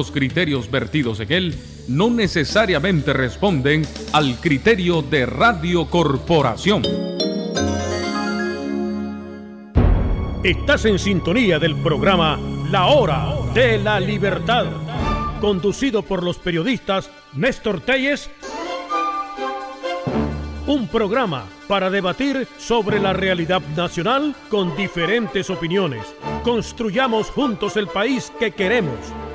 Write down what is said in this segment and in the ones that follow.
Los criterios vertidos en él no necesariamente responden al criterio de Radio Corporación. Estás en sintonía del programa La Hora de la Libertad, conducido por los periodistas Néstor Telles. Un programa para debatir sobre la realidad nacional con diferentes opiniones. Construyamos juntos el país que queremos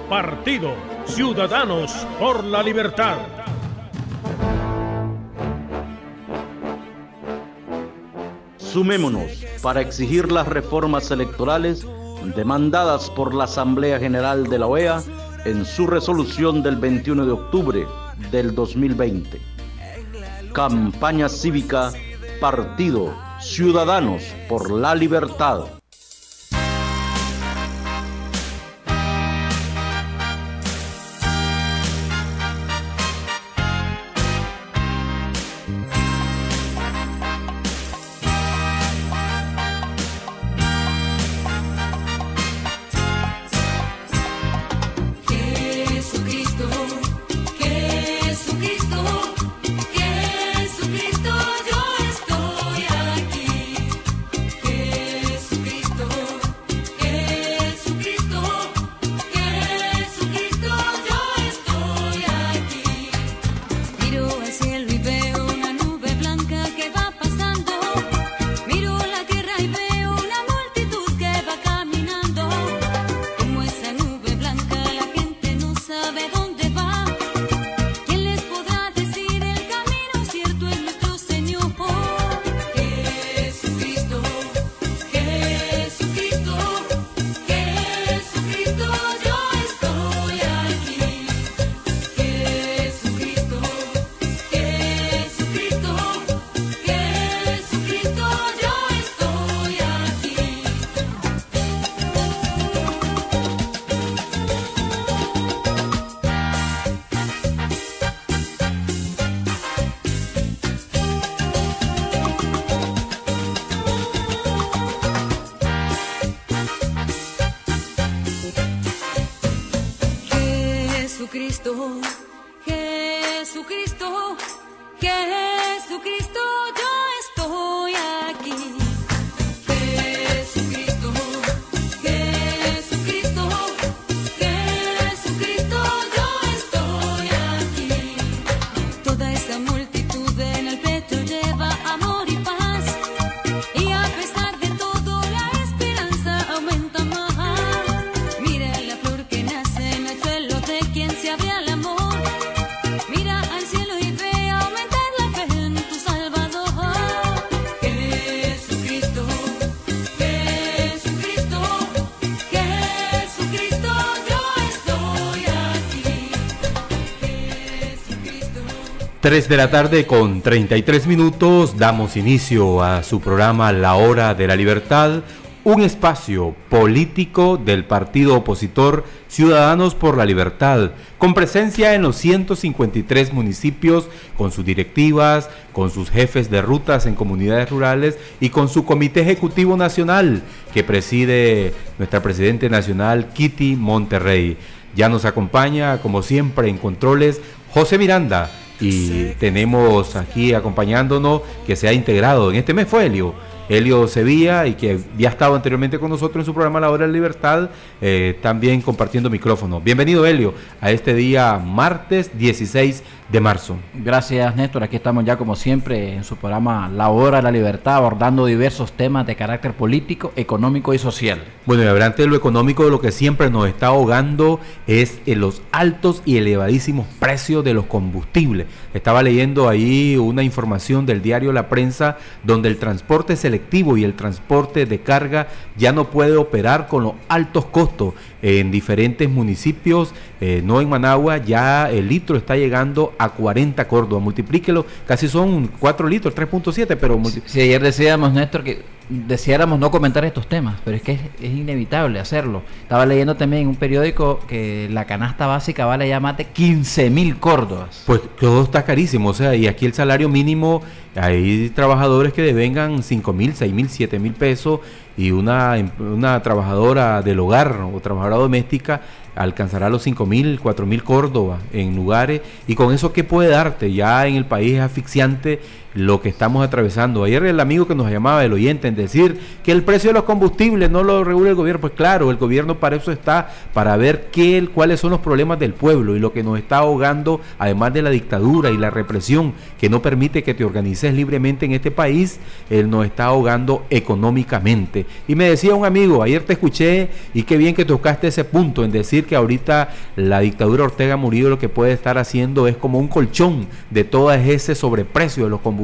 Partido Ciudadanos por la Libertad. Sumémonos para exigir las reformas electorales demandadas por la Asamblea General de la OEA en su resolución del 21 de octubre del 2020. Campaña cívica Partido Ciudadanos por la Libertad. De la tarde con 33 minutos damos inicio a su programa La Hora de la Libertad, un espacio político del partido opositor Ciudadanos por la Libertad, con presencia en los 153 municipios, con sus directivas, con sus jefes de rutas en comunidades rurales y con su comité ejecutivo nacional que preside nuestra presidente nacional Kitty Monterrey. Ya nos acompaña, como siempre, en controles José Miranda y tenemos aquí acompañándonos que se ha integrado en este mes fue Helio. Helio Sevilla y que ya estado anteriormente con nosotros en su programa La Hora de Libertad, eh, también compartiendo micrófono. Bienvenido Helio a este día martes 16 de marzo. Gracias Néstor, aquí estamos ya como siempre en su programa La Hora de la Libertad abordando diversos temas de carácter político, económico y social. Bueno, y hablando de lo económico, lo que siempre nos está ahogando es en los altos y elevadísimos precios de los combustibles. Estaba leyendo ahí una información del diario La Prensa donde el transporte selectivo y el transporte de carga ya no puede operar con los altos costos en diferentes municipios, eh, no en Managua, ya el litro está llegando a 40 Córdoba. Multiplíquelo, casi son 4 litros, 3.7, pero... Si, ayer decíamos, Néstor, que deseáramos no comentar estos temas, pero es que es, inevitable hacerlo. Estaba leyendo también en un periódico que la canasta básica vale ya más de 15 mil córdobas. Pues todo está carísimo, o sea, y aquí el salario mínimo, hay trabajadores que devengan 5 mil, 6 mil, 7 mil pesos y una, una trabajadora del hogar o trabajadora doméstica alcanzará los 5.000, 4.000 Córdoba en lugares. Y con eso qué puede darte ya en el país es asfixiante lo que estamos atravesando. Ayer el amigo que nos llamaba, el oyente, en decir que el precio de los combustibles no lo regula el gobierno. Pues claro, el gobierno para eso está, para ver qué, cuáles son los problemas del pueblo y lo que nos está ahogando, además de la dictadura y la represión que no permite que te organices libremente en este país, él nos está ahogando económicamente. Y me decía un amigo, ayer te escuché y qué bien que tocaste ese punto en decir que ahorita la dictadura Ortega Murillo lo que puede estar haciendo es como un colchón de todo ese sobreprecio de los combustibles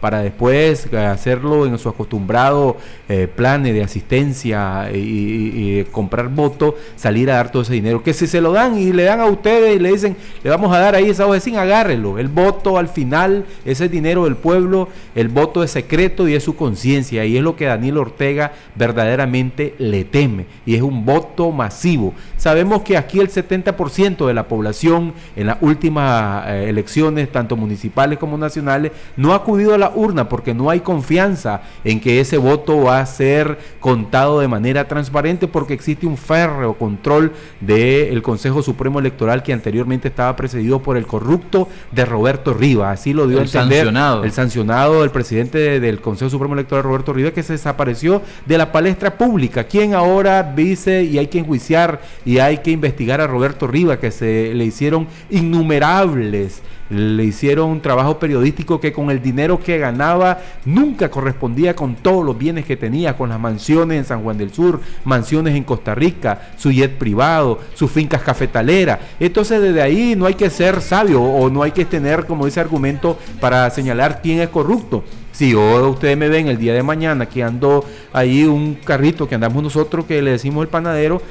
para después hacerlo en su acostumbrado eh, plan de asistencia y, comprar votos, salir a dar todo ese dinero. Que si se lo dan y le dan a ustedes y le dicen, le vamos a dar ahí esa sin agárrelo. El voto al final, ese dinero del pueblo, el voto es secreto y es su conciencia. Y es lo que Daniel Ortega verdaderamente le teme. Y es un voto masivo. Sabemos que aquí el 70% de la población en las últimas eh, elecciones, tanto municipales como nacionales, no ha acudido a la urna porque no hay confianza en que ese voto va a ser contado de manera transparente porque existe un férreo control del Consejo Supremo Electoral que anteriormente estaba precedido por el corrupto de Roberto Riva. Así lo dio el a entender sancionado. el sancionado del presidente del Consejo Supremo Electoral Roberto Riva que se desapareció de la palestra pública. ¿Quién ahora dice y hay que enjuiciar y hay que investigar a Roberto Riva que se le hicieron innumerables le hicieron un trabajo periodístico que con el dinero que ganaba nunca correspondía con todos los bienes que tenía, con las mansiones en San Juan del Sur, mansiones en Costa Rica, su jet privado, sus fincas cafetaleras. Entonces desde ahí no hay que ser sabio o no hay que tener como ese argumento para señalar quién es corrupto. Si ustedes me ven el día de mañana que ando ahí un carrito que andamos nosotros que le decimos el panadero,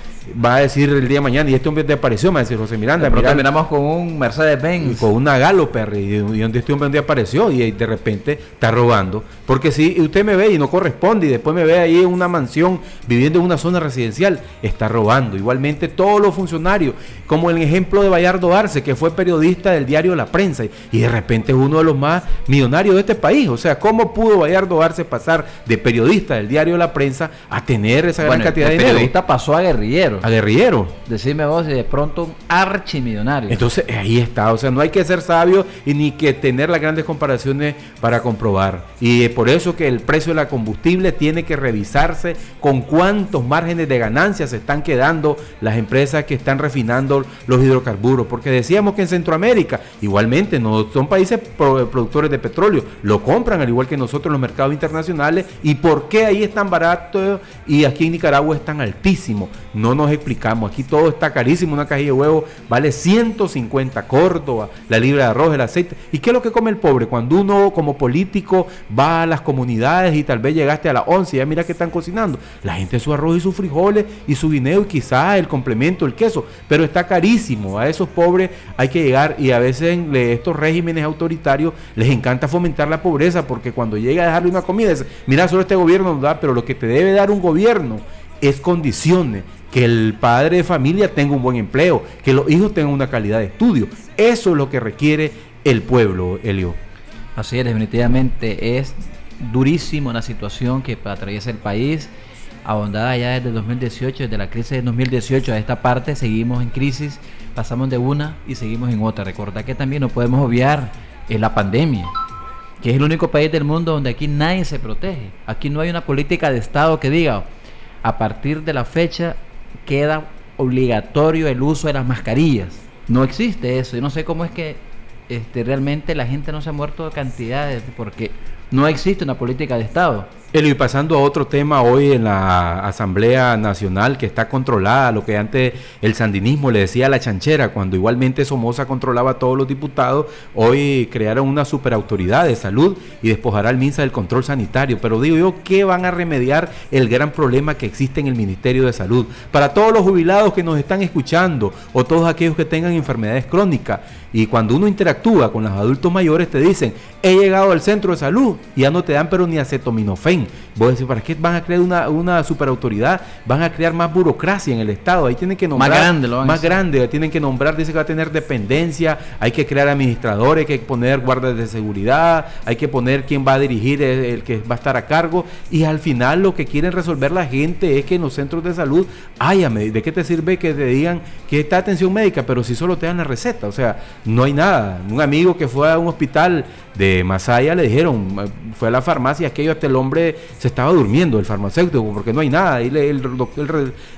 va a decir el día de mañana, y este hombre te apareció, me va a decir José Miranda. Pero terminamos con un Mercedes-Benz. Con una Galloper, y, y donde este hombre un día apareció y de repente está robando. Porque si usted me ve y no corresponde, y después me ve ahí en una mansión viviendo en una zona residencial, está robando. Igualmente todos los funcionarios, como el ejemplo de Bayardo Arce, que fue periodista del diario La Prensa, y de repente es uno de los más millonarios de este país. O sea, ¿cómo pudo Bayardo Arce pasar de periodista del diario La Prensa a tener esa gran cantidad de dinero? periodista pasó a guerrillero. A guerrillero. Decime vos, y de pronto un archimillonario. Entonces, ahí está. O sea, no hay que ser sabio y ni que tener las grandes comparaciones para comprobar. Y es por eso que el precio de la combustible tiene que revisarse con cuántos márgenes de ganancias se están quedando las empresas que están refinando los hidrocarburos. Porque decíamos que en Centroamérica, igualmente, no son países productores de petróleo, lo compran al igual que nosotros en los mercados internacionales. ¿Y por qué ahí es tan barato y aquí en Nicaragua es tan altísimo? No nos explicamos. Aquí todo está carísimo. Una cajilla de huevo vale 150 Córdoba, la libra de arroz, el aceite. ¿Y qué es lo que come el pobre? Cuando uno como político va a las comunidades y tal vez llegaste a las 11 y ya mira que están cocinando. La gente su arroz y sus frijoles y su guineo y quizás el complemento, el queso. Pero está carísimo. A esos pobres hay que llegar y a veces en estos regímenes autoritarios les encanta fomentar la pobreza porque cuando llega a dejarle una comida, es, mira, solo este gobierno nos da, pero lo que te debe dar un gobierno es condiciones que el padre de familia tenga un buen empleo, que los hijos tengan una calidad de estudio. Eso es lo que requiere el pueblo, Elio. Así es, definitivamente es durísimo la situación que atraviesa el país, ahondada ya desde 2018, desde la crisis de 2018 a esta parte, seguimos en crisis, pasamos de una y seguimos en otra. Recordad que también no podemos obviar la pandemia, que es el único país del mundo donde aquí nadie se protege. Aquí no hay una política de Estado que diga, a partir de la fecha queda obligatorio el uso de las mascarillas. No existe eso. Yo no sé cómo es que este, realmente la gente no se ha muerto de cantidades porque no existe una política de Estado. Y pasando a otro tema hoy en la Asamblea Nacional que está controlada, lo que antes el sandinismo le decía a la chanchera, cuando igualmente Somoza controlaba a todos los diputados, hoy crearon una superautoridad de salud y despojará al MINSA del control sanitario. Pero digo yo, ¿qué van a remediar el gran problema que existe en el Ministerio de Salud? Para todos los jubilados que nos están escuchando o todos aquellos que tengan enfermedades crónicas, y cuando uno interactúa con los adultos mayores te dicen, he llegado al centro de salud y ya no te dan pero ni acetaminofén. Vos decís, ¿para qué van a crear una, una superautoridad? Van a crear más burocracia en el Estado. Ahí tienen que nombrar... Más grande, lo Más grande, tienen que nombrar, dice que va a tener dependencia, hay que crear administradores, hay que poner guardas de seguridad, hay que poner quién va a dirigir, el, el que va a estar a cargo, y al final lo que quieren resolver la gente es que en los centros de salud haya, ¿de qué te sirve que te digan que está atención médica, pero si solo te dan la receta? O sea, no hay nada. Un amigo que fue a un hospital de Masaya le dijeron, eh, fue a la farmacia, aquello hasta el hombre se estaba durmiendo, el farmacéutico, porque no hay nada. Y le- el,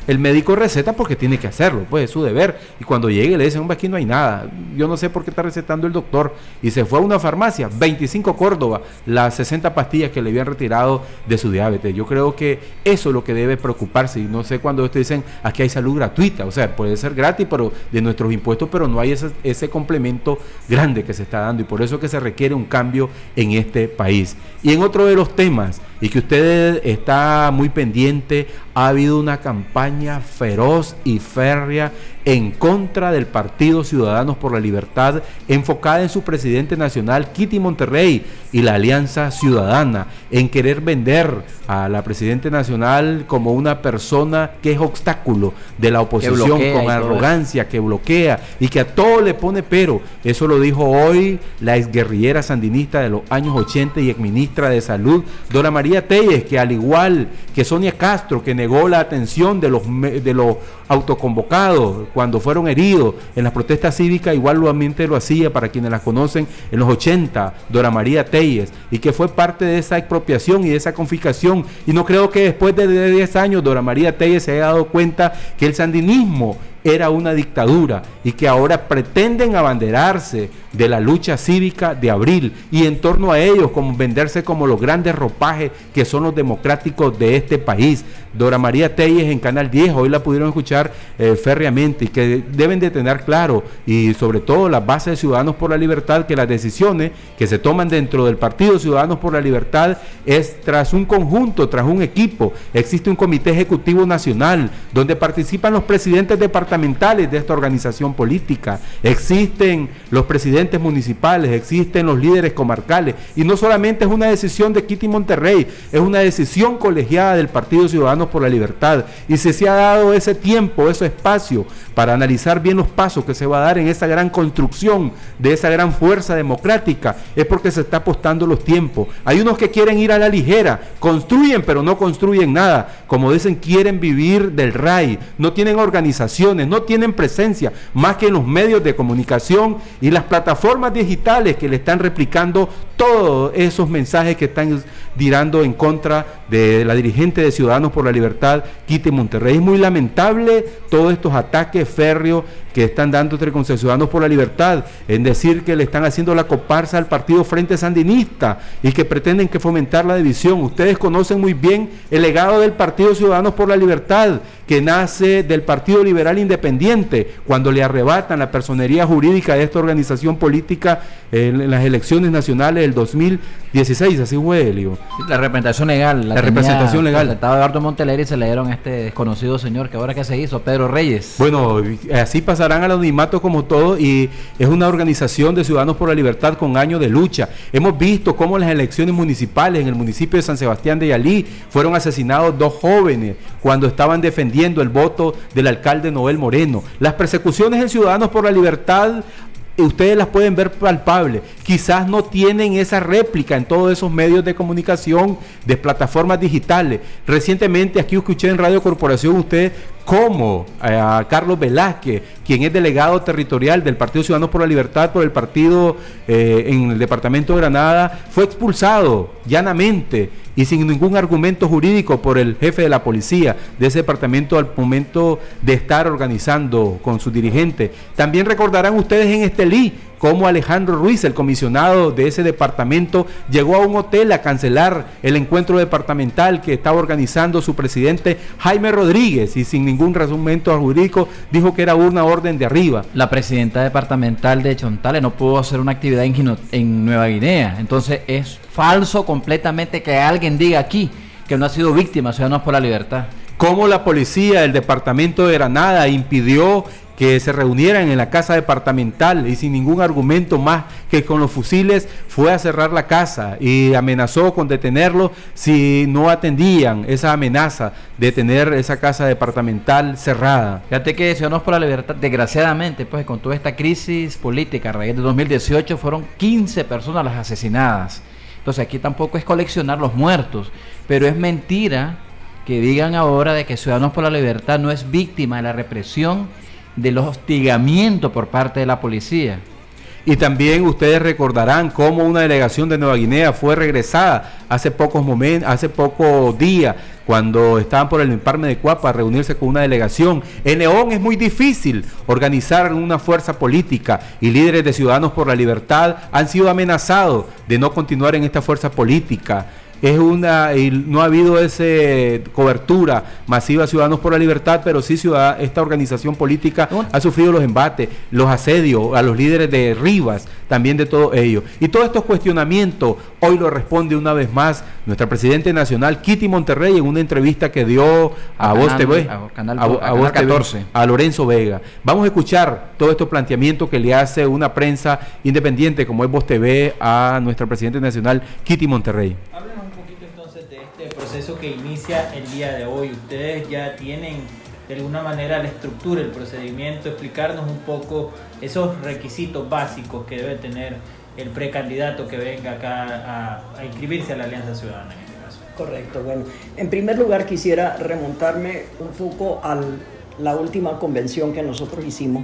el médico receta porque tiene que hacerlo, pues es su deber. Y cuando llegue le dicen, hombre, aquí no hay nada. Yo no sé por qué está recetando el doctor. Y se fue a una farmacia, 25 Córdoba, las 60 pastillas que le habían retirado de su diabetes. Yo creo que eso es lo que debe preocuparse. Y no sé cuando ustedes dicen, aquí hay salud gratuita. O sea, puede ser gratis pero de nuestros impuestos, pero no hay ese, ese complemento grande que se está dando. Y por eso es que se requiere un cambio en este país. Y en otro de los temas, y que usted está muy pendiente, ha habido una campaña feroz y férrea en contra del Partido Ciudadanos por la Libertad, enfocada en su presidente nacional, Kitty Monterrey, y la Alianza Ciudadana, en querer vender a la presidente nacional como una persona que es obstáculo de la oposición, con arrogancia, que bloquea y que a todo le pone pero. Eso lo dijo hoy la exguerrillera sandinista de los años 80 y exministra de Salud, Dora María Telles, que al igual que Sonia Castro, que negó la atención de los, de los autoconvocados cuando fueron heridos en las protestas cívicas, igualmente lo hacía para quienes las conocen en los 80, Dora María Telles, y que fue parte de esa expropiación y de esa confiscación. Y no creo que después de 10 años Dora María Telles se haya dado cuenta que el sandinismo era una dictadura y que ahora pretenden abanderarse de la lucha cívica de abril y en torno a ellos como venderse como los grandes ropajes que son los democráticos de este país. Dora María Telles en Canal 10, hoy la pudieron escuchar eh, férreamente y que deben de tener claro y sobre todo las bases de Ciudadanos por la Libertad que las decisiones que se toman dentro del Partido Ciudadanos por la Libertad es tras un conjunto, tras un equipo. Existe un comité ejecutivo nacional donde participan los presidentes departamentales de esta organización política, existen los presidentes municipales, existen los líderes comarcales. Y no solamente es una decisión de Kitty Monterrey, es una decisión colegiada del Partido Ciudadanos por la Libertad. Y si se ha dado ese tiempo, ese espacio para analizar bien los pasos que se va a dar en esa gran construcción de esa gran fuerza democrática, es porque se está apostando los tiempos. Hay unos que quieren ir a la ligera, construyen pero no construyen nada, como dicen quieren vivir del RAI, no tienen organizaciones, no tienen presencia, más que en los medios de comunicación y las plataformas digitales que le están replicando todos esos mensajes que están dirando en contra de la dirigente de Ciudadanos por la Libertad, Quite Monterrey. Es muy lamentable todos estos ataques férreos que están dando entre con Ciudadanos por la Libertad, en decir que le están haciendo la comparsa al partido Frente Sandinista y que pretenden que fomentar la división. Ustedes conocen muy bien el legado del Partido Ciudadanos por la Libertad, que nace del Partido Liberal Independiente, cuando le arrebatan la personería jurídica de esta organización política en, las elecciones nacionales 2016, así fue, Elio. La representación legal. La representación legal. presentado Eduardo Monteler y se le dieron a este desconocido señor que ahora que se hizo, Pedro Reyes. Bueno, así pasarán al anonimato como todo y es una organización de Ciudadanos por la Libertad con años de lucha. Hemos visto cómo en las elecciones municipales en el municipio de San Sebastián de Yalí fueron asesinados dos jóvenes cuando estaban defendiendo el voto del alcalde Noel Moreno. Las persecuciones en Ciudadanos por la Libertad ustedes las pueden ver palpables. Quizás no tienen esa réplica en todos esos medios de comunicación de plataformas digitales. Recientemente aquí escuché en Radio Corporación usted cómo eh, a Carlos Velázquez, quien es delegado territorial del Partido Ciudadanos por la Libertad por el partido eh, en el departamento de Granada, fue expulsado llanamente y sin ningún argumento jurídico por el jefe de la policía de ese departamento al momento de estar organizando con sus dirigentes. También recordarán ustedes en Estelí cómo Alejandro Ruiz, el comisionado de ese departamento, llegó a un hotel a cancelar el encuentro departamental que estaba organizando su presidente Jaime Rodríguez y sin ningún argumento jurídico dijo que era una orden de arriba. La presidenta departamental de Chontales no pudo hacer una actividad en, en Nueva Guinea. Entonces es falso completamente que alguien diga aquí que no ha sido víctima Ciudadanos por la Libertad. Cómo la policía del departamento de Granada impidió que se reunieran en la casa departamental y sin ningún argumento más que con los fusiles fue a cerrar la casa y amenazó con detenerlos si no atendían esa amenaza de tener esa casa departamental cerrada. Fíjate que Ciudadanos por la Libertad, desgraciadamente, pues con toda esta crisis política a raíz de 2018 fueron 15 personas las asesinadas. Entonces aquí tampoco es coleccionar los muertos, pero es mentira que digan ahora de que Ciudadanos por la Libertad no es víctima de la represión del hostigamiento por parte de la policía. Y también ustedes recordarán cómo una delegación de Nueva Guinea fue regresada hace pocos momentos, hace pocos días, cuando estaban por el emparme de Cuapa a reunirse con una delegación. En León es muy difícil organizar una fuerza política y líderes de Ciudadanos por la Libertad han sido amenazados de no continuar en esta fuerza política es una y no ha habido esa cobertura masiva Ciudadanos por la Libertad, pero sí ciudad, esta organización política ha sufrido los embates, los asedios a los líderes de Rivas, también de todo ello. Y todos estos cuestionamientos hoy lo responde una vez más nuestra presidente nacional Kitty Monterrey en una entrevista que dio a, Voz TV, a, 14. a Lorenzo Vega. Vamos a escuchar todos estos planteamientos que le hace una prensa independiente como es Voz TV a nuestra presidente nacional Kitty Monterrey proceso que inicia el día de hoy. Ustedes ya tienen de alguna manera la estructura, el procedimiento, explicarnos un poco esos requisitos básicos que debe tener el precandidato que venga acá a, inscribirse a la Alianza Ciudadana este. Correcto, bueno, en primer lugar quisiera remontarme un poco a la última convención que nosotros hicimos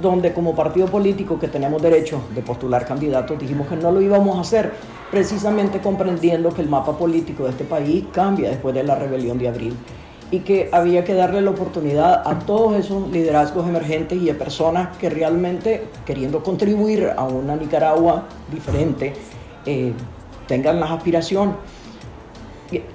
donde como partido político que tenemos derecho de postular candidatos dijimos que no lo íbamos a hacer, precisamente comprendiendo que el mapa político de este país cambia después de la rebelión de abril y que había que darle la oportunidad a todos esos liderazgos emergentes y a personas que realmente, queriendo contribuir a una Nicaragua diferente, eh, tengan las aspiraciones.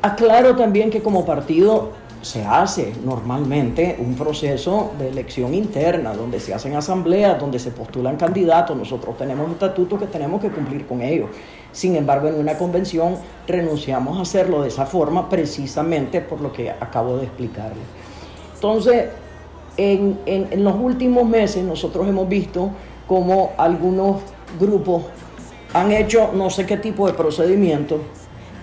aclaro también que como partido se hace normalmente un proceso de elección interna, donde se hacen asambleas, donde se postulan candidatos, nosotros tenemos estatutos que tenemos que cumplir con ellos. Sin embargo, en una convención renunciamos a hacerlo de esa forma precisamente por lo que acabo de explicarle. Entonces, en, en los últimos meses nosotros hemos visto como algunos grupos han hecho no sé qué tipo de procedimiento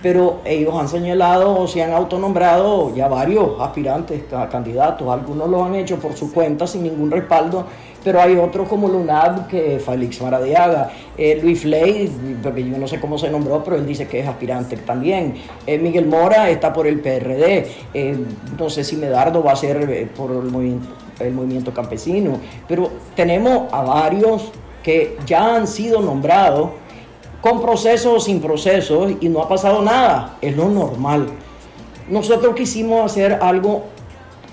pero ellos han señalado o se han autonombrado ya varios aspirantes candidatos. Algunos lo han hecho por su cuenta sin ningún respaldo, pero hay otros como Lunab, que Félix Maradiaga, eh, Luis Fley, porque yo no sé cómo se nombró, pero él dice que es aspirante también. Eh, Miguel Mora está por el PRD, eh, no sé si Medardo va a ser por el movimiento, el movimiento campesino, pero tenemos a varios que ya han sido nombrados con procesos o sin procesos y no ha pasado nada, es lo normal. Nosotros quisimos hacer algo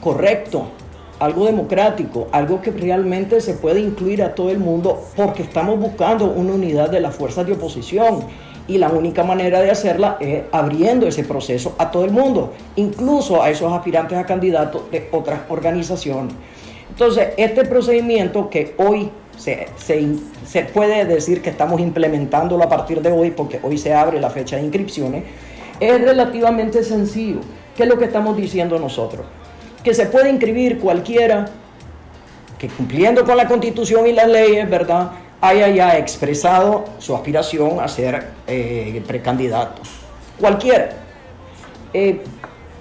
correcto, algo democrático, algo que realmente se puede incluir a todo el mundo porque estamos buscando una unidad de las fuerzas de oposición y la única manera de hacerla es abriendo ese proceso a todo el mundo, incluso a esos aspirantes a candidatos de otras organizaciones. Entonces, este procedimiento que hoy se, se, puede decir que estamos implementándolo a partir de hoy, porque hoy se abre la fecha de inscripciones, es relativamente sencillo. ¿Qué es lo que estamos diciendo nosotros? Que se puede inscribir cualquiera que cumpliendo con la constitución y las leyes, ¿verdad? haya ya expresado su aspiración a ser eh, precandidato. Cualquiera. Eh,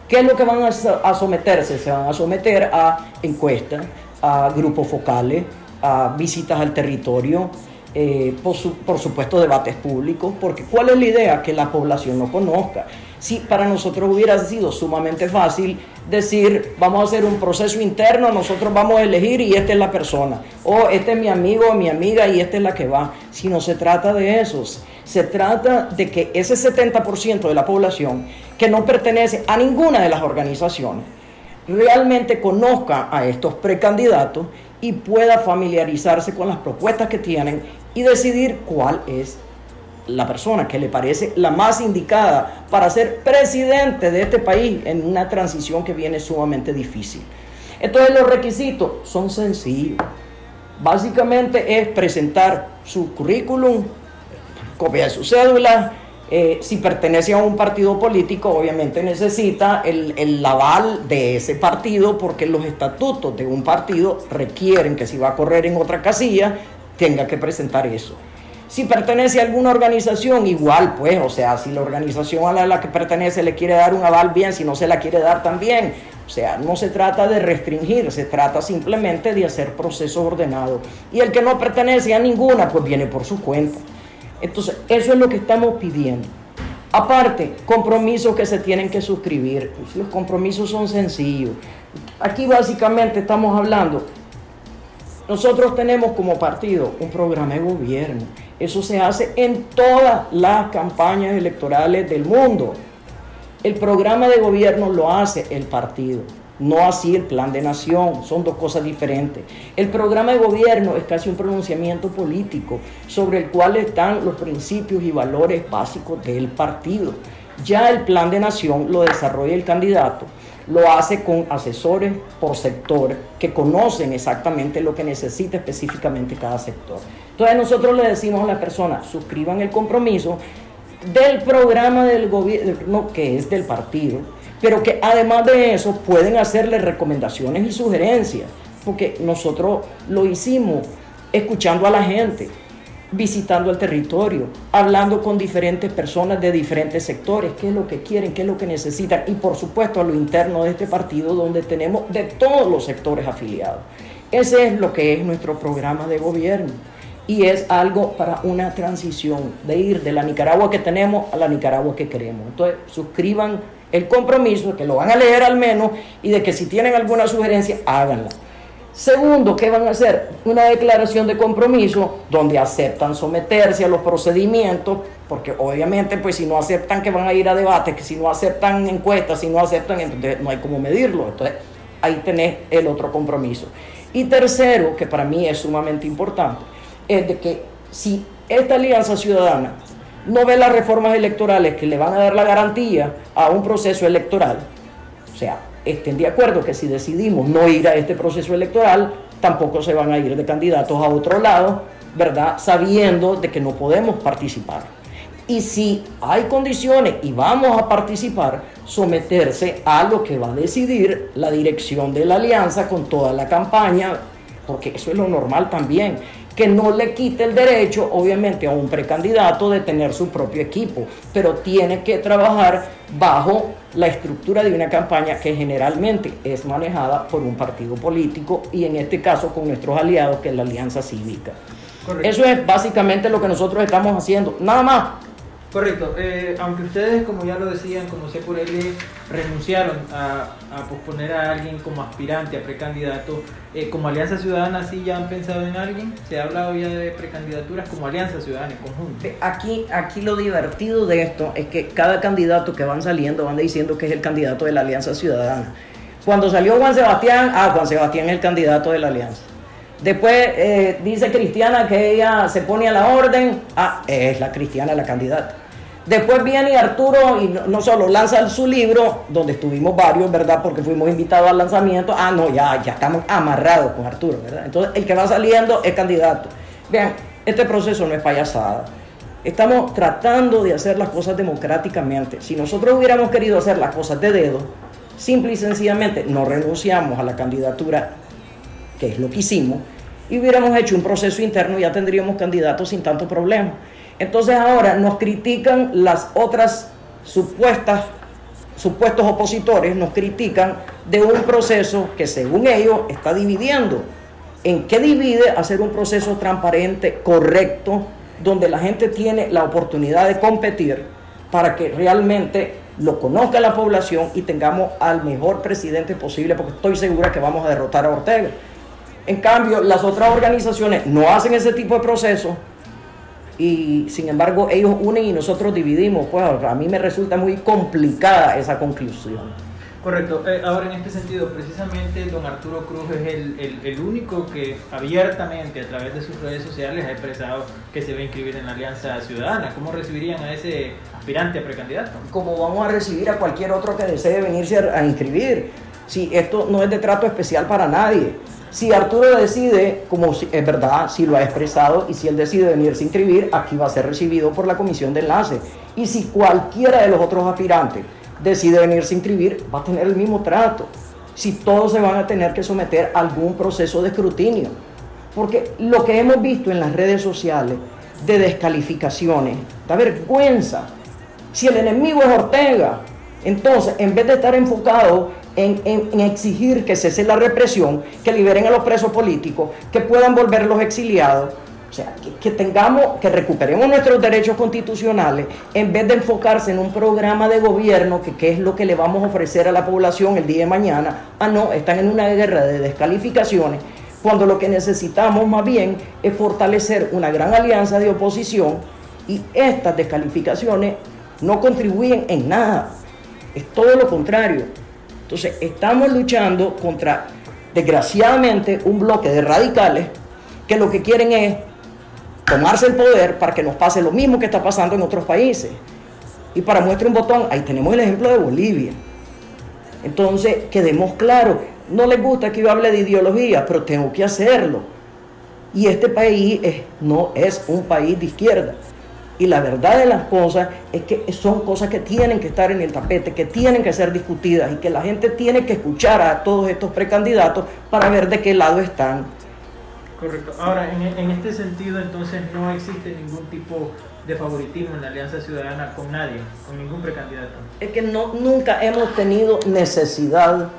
¿Qué es lo que van a, someterse? Se van a someter a encuestas, a grupos focales, a visitas al territorio, eh, por, supuesto debates públicos, porque ¿cuál es la idea? Que la población no conozca. Si para nosotros hubiera sido sumamente fácil decir, vamos a hacer un proceso interno, nosotros vamos a elegir y esta es la persona, o este es mi amigo o mi amiga y esta es la que va. Si no se trata de eso, se trata de que ese 70% de la población que no pertenece a ninguna de las organizaciones realmente conozca a estos precandidatos y pueda familiarizarse con las propuestas que tienen y decidir cuál es la persona que le parece la más indicada para ser presidente de este país en una transición que viene sumamente difícil. Entonces los requisitos son sencillos. Básicamente es presentar su currículum, copia de su cédula, Eh, si pertenece a un partido político, obviamente necesita el, el, aval de ese partido porque los estatutos de un partido requieren que si va a correr en otra casilla, tenga que presentar eso. Si pertenece a alguna organización, igual, pues, o sea, si la organización a la que pertenece le quiere dar un aval, bien, si no se la quiere dar también. O sea, no se trata de restringir, se trata simplemente de hacer procesos ordenados. Y el que no pertenece a ninguna, pues viene por su cuenta. Entonces, eso es lo que estamos pidiendo. Aparte, compromisos que se tienen que suscribir. Los compromisos son sencillos. Aquí básicamente estamos hablando, nosotros tenemos como partido un programa de gobierno. Eso se hace en todas las campañas electorales del mundo. El programa de gobierno lo hace el partido no así el plan de nación, son dos cosas diferentes. El programa de gobierno es casi un pronunciamiento político sobre el cual están los principios y valores básicos del partido. Ya el plan de nación lo desarrolla el candidato, lo hace con asesores por sector que conocen exactamente lo que necesita específicamente cada sector. Entonces nosotros le decimos a la persona, suscriban el compromiso del programa del gobierno que es del partido pero que además de eso pueden hacerle recomendaciones y sugerencias, porque nosotros lo hicimos escuchando a la gente, visitando el territorio, hablando con diferentes personas de diferentes sectores, qué es lo que quieren, qué es lo que necesitan, y por supuesto a lo interno de este partido donde tenemos de todos los sectores afiliados. Ese es lo que es nuestro programa de gobierno y es algo para una transición, de ir de la Nicaragua que tenemos a la Nicaragua que queremos. Entonces, suscriban el compromiso, que lo van a leer al menos, y de que si tienen alguna sugerencia, háganla. Segundo, ¿qué van a hacer? Una declaración de compromiso donde aceptan someterse a los procedimientos, porque obviamente pues si no aceptan que van a ir a debate, que si no aceptan encuestas, si no aceptan, entonces no hay cómo medirlo. Entonces ahí tenés el otro compromiso. Y tercero, que para mí es sumamente importante, es de que si esta alianza ciudadana no ve las reformas electorales que le van a dar la garantía a un proceso electoral, o sea, estén de acuerdo que si decidimos no ir a este proceso electoral, tampoco se van a ir de candidatos a otro lado, ¿verdad? Sabiendo de que no podemos participar. Y si hay condiciones y vamos a participar, someterse a lo que va a decidir la dirección de la alianza con toda la campaña, porque eso es lo normal también que no le quite el derecho, obviamente, a un precandidato de tener su propio equipo, pero tiene que trabajar bajo la estructura de una campaña que generalmente es manejada por un partido político y en este caso con nuestros aliados, que es la Alianza Cívica. Eso es básicamente lo que nosotros estamos haciendo. Nada más, Correcto, eh, aunque ustedes, como ya lo decían, como él, renunciaron a, posponer a alguien como aspirante, a precandidato, eh, como Alianza Ciudadana, ¿sí ya han pensado en alguien? ¿Se ha hablado ya de precandidaturas como Alianza Ciudadana en conjunto? Aquí, aquí lo divertido de esto es que cada candidato que van saliendo van diciendo que es el candidato de la Alianza Ciudadana. Cuando salió Juan Sebastián, ah, Juan Sebastián es el candidato de la Alianza. Después eh, dice Cristiana que ella se pone a la orden, ah, es la Cristiana la candidata. Después viene Arturo y no, solo lanza su libro, donde estuvimos varios, ¿verdad? Porque fuimos invitados al lanzamiento. Ah, no, ya, ya estamos amarrados con Arturo, ¿verdad? Entonces, el que va saliendo es candidato. Vean, este proceso no es payasada. Estamos tratando de hacer las cosas democráticamente. Si nosotros hubiéramos querido hacer las cosas de dedo, simple y sencillamente no renunciamos a la candidatura, que es lo que hicimos, y hubiéramos hecho un proceso interno, ya tendríamos candidatos sin tanto problema. Entonces ahora nos critican las otras supuestas, supuestos opositores, nos critican de un proceso que según ellos está dividiendo. ¿En qué divide hacer un proceso transparente, correcto, donde la gente tiene la oportunidad de competir para que realmente lo conozca la población y tengamos al mejor presidente posible, porque estoy segura que vamos a derrotar a Ortega. En cambio, las otras organizaciones no hacen ese tipo de proceso y sin embargo ellos unen y nosotros dividimos. Pues a mí me resulta muy complicada esa conclusión. Correcto. Eh, ahora, en este sentido, precisamente don Arturo Cruz es el, el, único que abiertamente a través de sus redes sociales ha expresado que se va a inscribir en la Alianza Ciudadana. ¿Cómo recibirían a ese aspirante a precandidato? Como vamos a recibir a cualquier otro que desee venirse a inscribir. Si esto no es de trato especial para nadie. Si Arturo decide, como es verdad, si lo ha expresado, y si él decide venirse a inscribir, aquí va a ser recibido por la comisión de enlace. Y si cualquiera de los otros aspirantes decide venirse a inscribir, va a tener el mismo trato. Si todos se van a tener que someter a algún proceso de escrutinio. Porque lo que hemos visto en las redes sociales de descalificaciones da vergüenza. Si el enemigo es Ortega, entonces en vez de estar enfocado en, exigir que cese la represión, que liberen a los presos políticos, que puedan volver los exiliados. O sea, que, tengamos, que recuperemos nuestros derechos constitucionales en vez de enfocarse en un programa de gobierno que, que es lo que le vamos a ofrecer a la población el día de mañana. Ah, no, están en una guerra de descalificaciones, cuando lo que necesitamos más bien es fortalecer una gran alianza de oposición y estas descalificaciones no contribuyen en nada. Es todo lo contrario entonces, estamos luchando contra, desgraciadamente, un bloque de radicales que lo que quieren es tomarse el poder para que nos pase lo mismo que está pasando en otros países. Y para muestra un botón, ahí tenemos el ejemplo de Bolivia. Entonces, quedemos claros, no les gusta que yo hable de ideología, pero tengo que hacerlo. Y este país no es un país de izquierda. Y la verdad de las cosas es que son cosas que tienen que estar en el tapete, que tienen que ser discutidas y que la gente tiene que escuchar a todos estos precandidatos para ver de qué lado están. Correcto. Ahora, en, este sentido, entonces no existe ningún tipo de favoritismo en la Alianza Ciudadana con nadie, con ningún precandidato. Es que no, nunca hemos tenido necesidad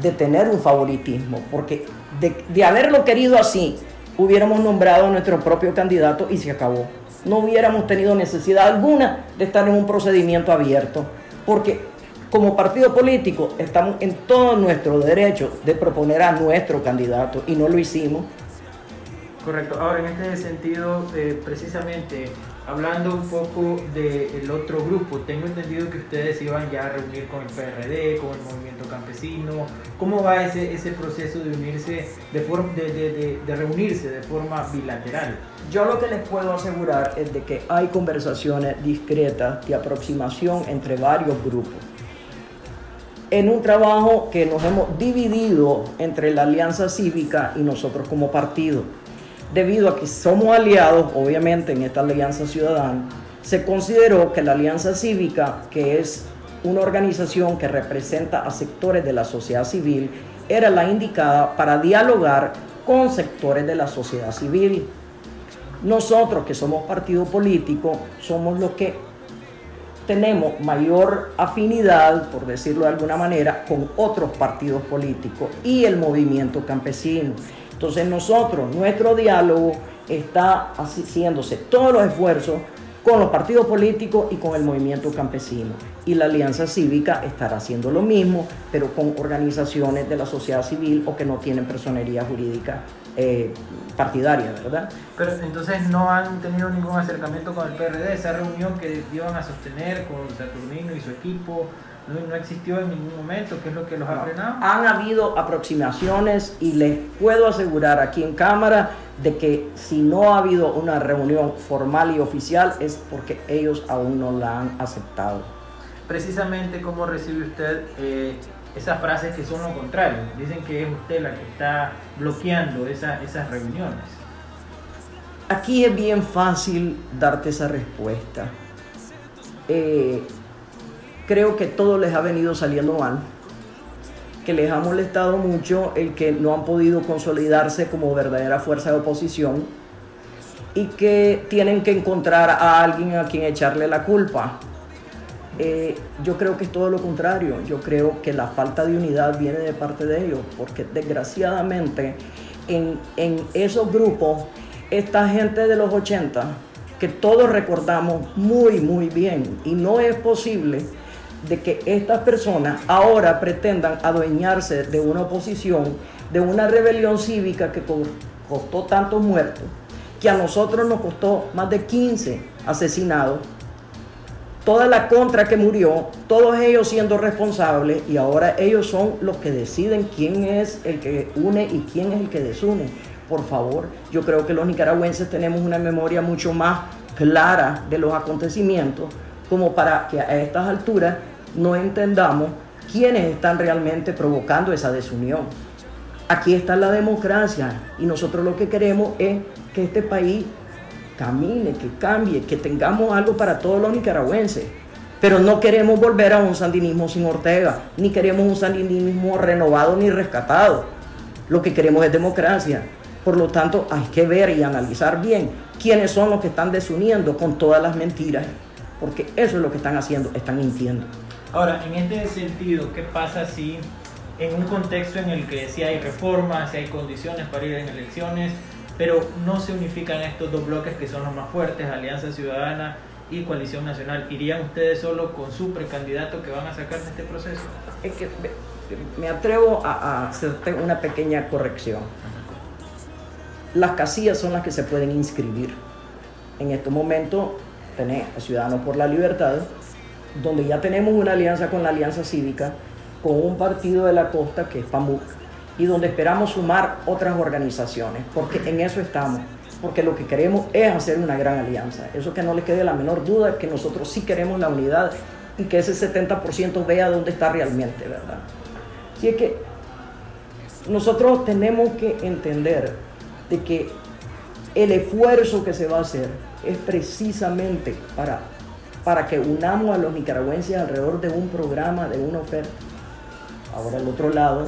de tener un favoritismo, porque de, de haberlo querido así, hubiéramos nombrado a nuestro propio candidato y se acabó no hubiéramos tenido necesidad alguna de estar en un procedimiento abierto, porque como partido político estamos en todo nuestro derecho de proponer a nuestro candidato y no lo hicimos. Correcto. Ahora, en este sentido, eh, precisamente hablando un poco del otro grupo, tengo entendido que ustedes iban ya a reunir con el PRD, con el movimiento campesino. ¿Cómo va ese, ese proceso de unirse, de, forma, de, de, reunirse de forma bilateral? Yo lo que les puedo asegurar es de que hay conversaciones discretas de aproximación entre varios grupos. En un trabajo que nos hemos dividido entre la Alianza Cívica y nosotros como partido debido a que somos aliados, obviamente, en esta Alianza Ciudadana, se consideró que la Alianza Cívica, que es una organización que representa a sectores de la sociedad civil, era la indicada para dialogar con sectores de la sociedad civil. Nosotros que somos partido político, somos los que tenemos mayor afinidad, por decirlo de alguna manera, con otros partidos políticos y el movimiento campesino. Entonces nosotros, nuestro diálogo está haciéndose todos los esfuerzos con los partidos políticos y con el movimiento campesino. Y la Alianza Cívica estará haciendo lo mismo, pero con organizaciones de la sociedad civil o que no tienen personería jurídica eh, partidaria, ¿verdad? Pero entonces no han tenido ningún acercamiento con el PRD, esa reunión que iban a sostener con Saturnino y su equipo, no, existió en ningún momento, ¿qué es lo que los ha frenado? Han habido aproximaciones y les puedo asegurar aquí en cámara de que si no ha habido una reunión formal y oficial es porque ellos aún no la han aceptado. Precisamente, ¿cómo recibe usted eh, esas frases que son lo contrario? Dicen que es usted la que está bloqueando esas reuniones. Aquí es bien fácil darte esa respuesta. Eh, creo que todo les ha venido saliendo mal, que les ha molestado mucho el que no han podido consolidarse como verdadera fuerza de oposición y que tienen que encontrar a alguien a quien echarle la culpa. Eh, yo creo que es todo lo contrario, yo creo que la falta de unidad viene de parte de ellos, porque desgraciadamente en, en esos grupos, esta gente de los 80, que todos recordamos muy, muy bien, y no es posible de que estas personas ahora pretendan adueñarse de una oposición, de una rebelión cívica que costó tantos muertos, que a nosotros nos costó más de 15 asesinados, toda la contra que murió, todos ellos siendo responsables y ahora ellos son los que deciden quién es el que une y quién es el que desune. Por favor, yo creo que los nicaragüenses tenemos una memoria mucho más clara de los acontecimientos como para que a estas alturas no entendamos quiénes están realmente provocando esa desunión. Aquí está la democracia y nosotros lo que queremos es que este país camine, que cambie, que tengamos algo para todos los nicaragüenses. Pero no queremos volver a un sandinismo sin Ortega, ni queremos un sandinismo renovado ni rescatado. Lo que queremos es democracia. Por lo tanto, hay que ver y analizar bien quiénes son los que están desuniendo con todas las mentiras, porque eso es lo que están haciendo, están mintiendo. Ahora, en este sentido, ¿qué pasa si en un contexto en el que sí hay reformas, si hay condiciones para ir en elecciones, pero no se unifican estos dos bloques que son los más fuertes, Alianza Ciudadana y Coalición Nacional. ¿Irían ustedes solo con su precandidato que van a sacar de este proceso? Es que me atrevo a, hacerte una pequeña corrección. Las casillas son las que se pueden inscribir. En este momento tenés Ciudadanos por la Libertad, donde ya tenemos una alianza con la Alianza Cívica, con un partido de la costa que es PAMUC, y donde esperamos sumar otras organizaciones, porque en eso estamos porque lo que queremos es hacer una gran alianza. Eso que no le quede la menor duda, que nosotros sí queremos la unidad y que ese 70% vea dónde está realmente, ¿verdad? Así es que nosotros tenemos que entender de que el esfuerzo que se va a hacer es precisamente para, para que unamos a los nicaragüenses alrededor de un programa, de una oferta. Ahora al otro lado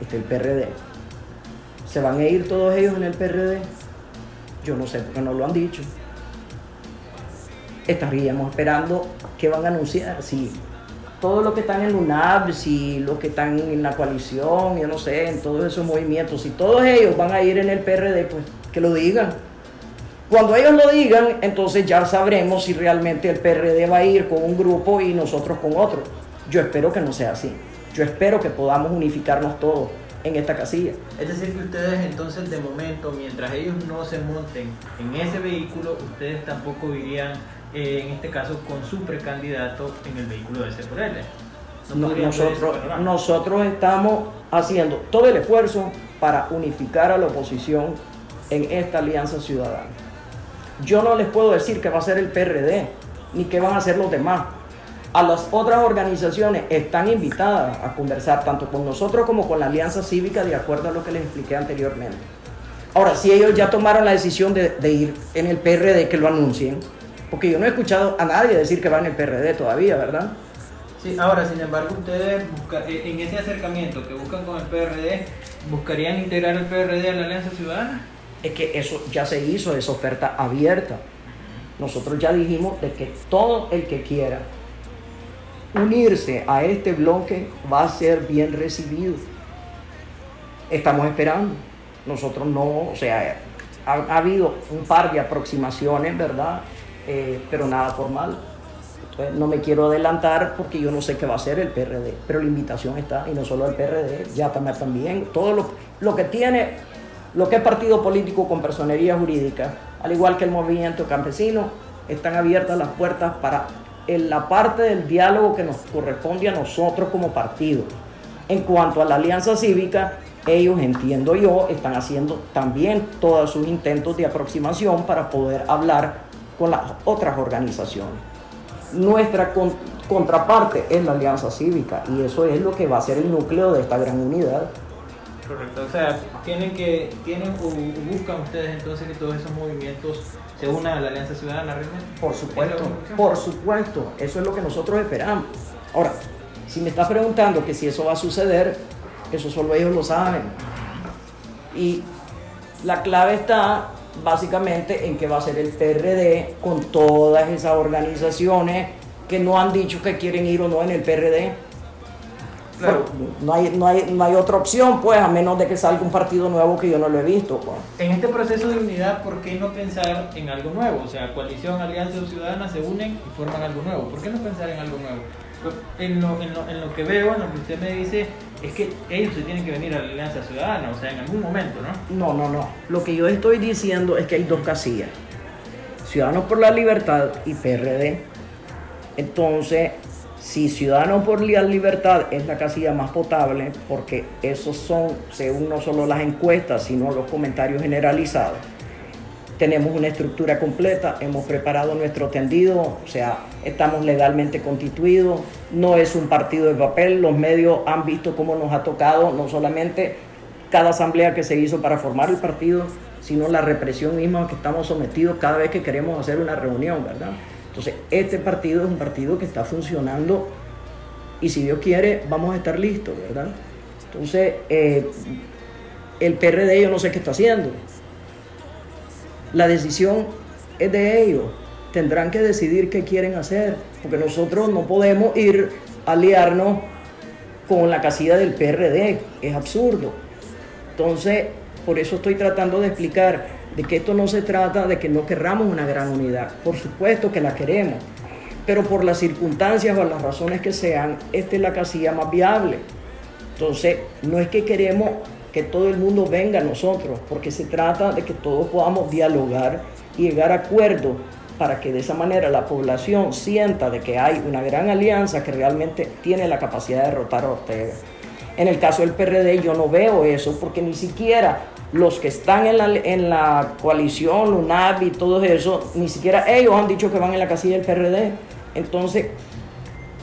está el PRD. ¿Se van a ir todos ellos en el PRD? Yo no sé por qué no lo han dicho. Estaríamos esperando qué van a anunciar. Si todo lo que están en UNAB, si los que están en la coalición, yo no sé, en todos esos movimientos, si todos ellos van a ir en el PRD, pues que lo digan. Cuando ellos lo digan, entonces ya sabremos si realmente el PRD va a ir con un grupo y nosotros con otro. Yo espero que no sea así. Yo espero que podamos unificarnos todos en esta casilla. Es decir, que ustedes entonces de momento, mientras ellos no se monten en ese vehículo, ustedes tampoco irían, eh, en este caso, con su precandidato en el vehículo de C por L. nosotros, nosotros estamos haciendo todo el esfuerzo para unificar a la oposición en esta alianza ciudadana. Yo no les puedo decir que va a ser el PRD, ni qué van a hacer los demás a las otras organizaciones están invitadas a conversar tanto con nosotros como con la Alianza Cívica de acuerdo a lo que les expliqué anteriormente. Ahora, si ellos ya tomaron la decisión de, ir en el PRD, que lo anuncien, porque yo no he escuchado a nadie decir que va en el PRD todavía, ¿verdad? Sí, ahora, sin embargo, ustedes eh, en ese acercamiento que buscan con el PRD, ¿buscarían integrar el PRD a la Alianza Ciudadana? Es que eso ya se hizo, esa oferta abierta. Nosotros ya dijimos de que todo el que quiera unirse a este bloque va a ser bien recibido. Estamos esperando. Nosotros no, o sea, ha, habido un par de aproximaciones, ¿verdad? Eh, pero nada formal. No me quiero adelantar porque yo no sé qué va a hacer el PRD, pero la invitación está, y no solo el PRD, ya también, todo lo, lo que tiene, lo que es partido político con personería jurídica, al igual que el movimiento campesino, están abiertas las puertas para en la parte del diálogo que nos corresponde a nosotros como partido. En cuanto a la alianza cívica, ellos, entiendo yo, están haciendo también todos sus intentos de aproximación para poder hablar con las otras organizaciones. Nuestra contraparte es la alianza cívica y eso es lo que va a ser el núcleo de esta gran unidad. Correcto, o sea, tienen que, tienen o buscan ustedes entonces que todos esos movimientos se unan a la Alianza Ciudadana realmente. Por supuesto, por supuesto, eso es lo que nosotros esperamos. Ahora, si me estás preguntando que si eso va a suceder, eso solo ellos lo saben. Y la clave está básicamente en que va a ser el PRD con todas esas organizaciones que no han dicho que quieren ir o no en el PRD no, hay, no, hay, no hay otra opción, pues, a menos de que salga un partido nuevo que yo no lo he visto. Pues. En este proceso de unidad, ¿por qué no pensar en algo nuevo? O sea, coalición, alianza o ciudadana se unen y forman algo nuevo. ¿Por qué no pensar en algo nuevo? En lo, en, lo, en lo, que veo, en lo que usted me dice, es que ellos se tienen que venir a la Alianza Ciudadana, o sea, en algún momento, ¿no? No, no, no. Lo que yo estoy diciendo es que hay dos casillas. Ciudadanos por la Libertad y PRD. Entonces, si Ciudadanos por la Libertad es la casilla más potable, porque esos son, según no solo las encuestas, sino los comentarios generalizados, tenemos una estructura completa, hemos preparado nuestro tendido, o sea, estamos legalmente constituidos, no es un partido de papel, los medios han visto cómo nos ha tocado no solamente cada asamblea que se hizo para formar el partido, sino la represión misma que estamos sometidos cada vez que queremos hacer una reunión, ¿verdad? Entonces, este partido es un partido que está funcionando y si Dios quiere, vamos a estar listos, ¿verdad? Entonces, eh, el PRD yo no sé qué está haciendo. La decisión es de ellos. Tendrán que decidir qué quieren hacer, porque nosotros no podemos ir a aliarnos con la casilla del PRD. Es absurdo. Entonces, por eso estoy tratando de explicar de que esto no se trata de que no querramos una gran unidad. Por supuesto que la queremos, pero por las circunstancias o las razones que sean, esta es la casilla más viable. Entonces, no es que queremos que todo el mundo venga a nosotros, porque se trata de que todos podamos dialogar y llegar a acuerdos para que de esa manera la población sienta de que hay una gran alianza que realmente tiene la capacidad de derrotar a Ortega. En el caso del PRD yo no veo eso, porque ni siquiera los que están en la, en la coalición, UNAP y todo eso, ni siquiera ellos han dicho que van en la casilla del PRD. Entonces,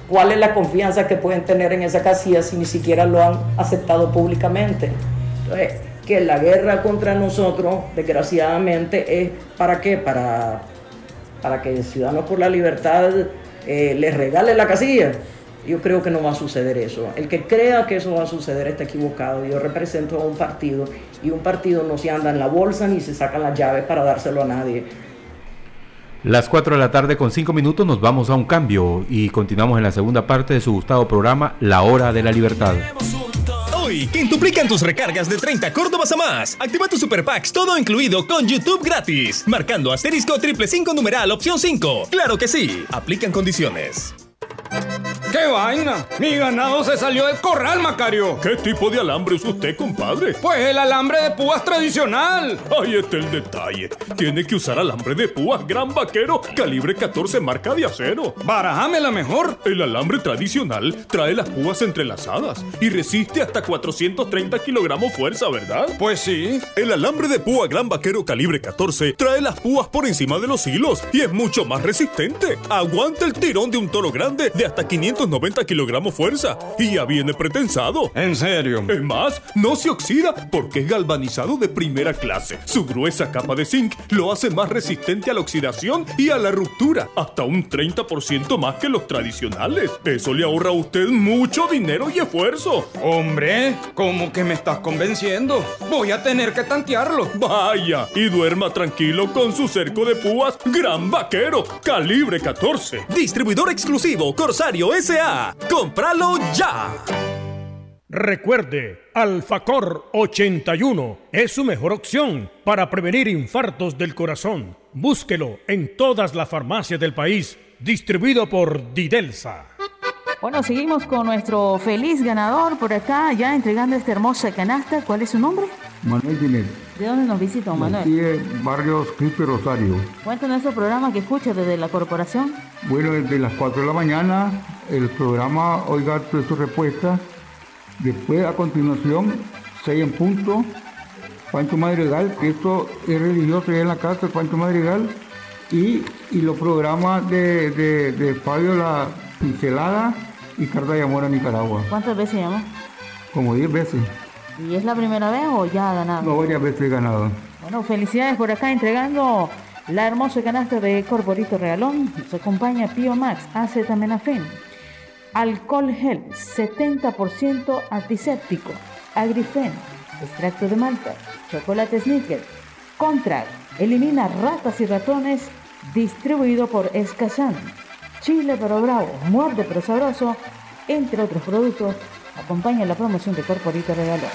¿cuál es la confianza que pueden tener en esa casilla si ni siquiera lo han aceptado públicamente? Entonces, que la guerra contra nosotros, desgraciadamente, es para qué? Para, para que Ciudadanos por la Libertad eh, les regale la casilla. Yo creo que no va a suceder eso. El que crea que eso va a suceder está equivocado. Yo represento a un partido y un partido no se anda en la bolsa ni se sacan las llaves para dárselo a nadie. Las 4 de la tarde con 5 minutos nos vamos a un cambio y continuamos en la segunda parte de su gustado programa La Hora de la Libertad. Hoy, quintuplican tus recargas de 30 Córdobas a más. Activa tu Super Packs, todo incluido con YouTube gratis. Marcando asterisco triple 5 numeral opción 5. Claro que sí. Aplican condiciones. ¡Qué vaina! Mi ganado se salió del corral, Macario. ¿Qué tipo de alambre usa usted, compadre? Pues el alambre de púas tradicional. Ahí está el detalle. Tiene que usar alambre de púas Gran Vaquero, calibre 14 marca de acero. Barajame la mejor. El alambre tradicional trae las púas entrelazadas y resiste hasta 430 kilogramos fuerza, ¿verdad? Pues sí. El alambre de púa Gran Vaquero calibre 14 trae las púas por encima de los hilos y es mucho más resistente. Aguanta el tirón de un toro grande de hasta 500 90 kilogramos fuerza y ya viene pretensado. ¿En serio? Es más, no se oxida porque es galvanizado de primera clase. Su gruesa capa de zinc lo hace más resistente a la oxidación y a la ruptura, hasta un 30% más que los tradicionales. Eso le ahorra a usted mucho dinero y esfuerzo. Hombre, ¿cómo que me estás convenciendo? Voy a tener que tantearlo. Vaya, y duerma tranquilo con su cerco de púas Gran Vaquero, calibre 14. Distribuidor exclusivo Corsario S sea, ¡Cómpralo ya! Recuerde, Alfacor 81 es su mejor opción para prevenir infartos del corazón. Búsquelo en todas las farmacias del país, distribuido por Didelsa. Bueno, seguimos con nuestro feliz ganador por acá, ya entregando esta hermosa canasta. ¿Cuál es su nombre? Manuel Dinel. ¿De dónde nos visita, Manuel? Aquí en Barrio Cristo Rosario. Cuenta nuestro programa que escucha desde la corporación. Bueno, desde las 4 de la mañana, el programa Oiga tu respuesta. Después, a continuación, 6 en punto, Pancho Madrigal, que esto es religioso ya en la casa, Pancho Madrigal. Y, y los programas de, de, de Fabio La Pincelada y Carta de Amor a Nicaragua. ¿Cuántas veces llamó? Como 10 veces. ¿Y es la primera vez o ya ha ganado? No, varias veces he ganado. Bueno, felicidades por acá entregando la hermosa canasta de Corporito Regalón. Nos acompaña Pio Max, Acetaminofén. Alcohol gel, 70% antiséptico. Agrifen, extracto de malta. Chocolate sneaker. Contract, elimina ratas y ratones. Distribuido por Escazán. Chile pero bravo, muerde pero sabroso. Entre otros productos Acompaña la promoción de Corporito Regalón.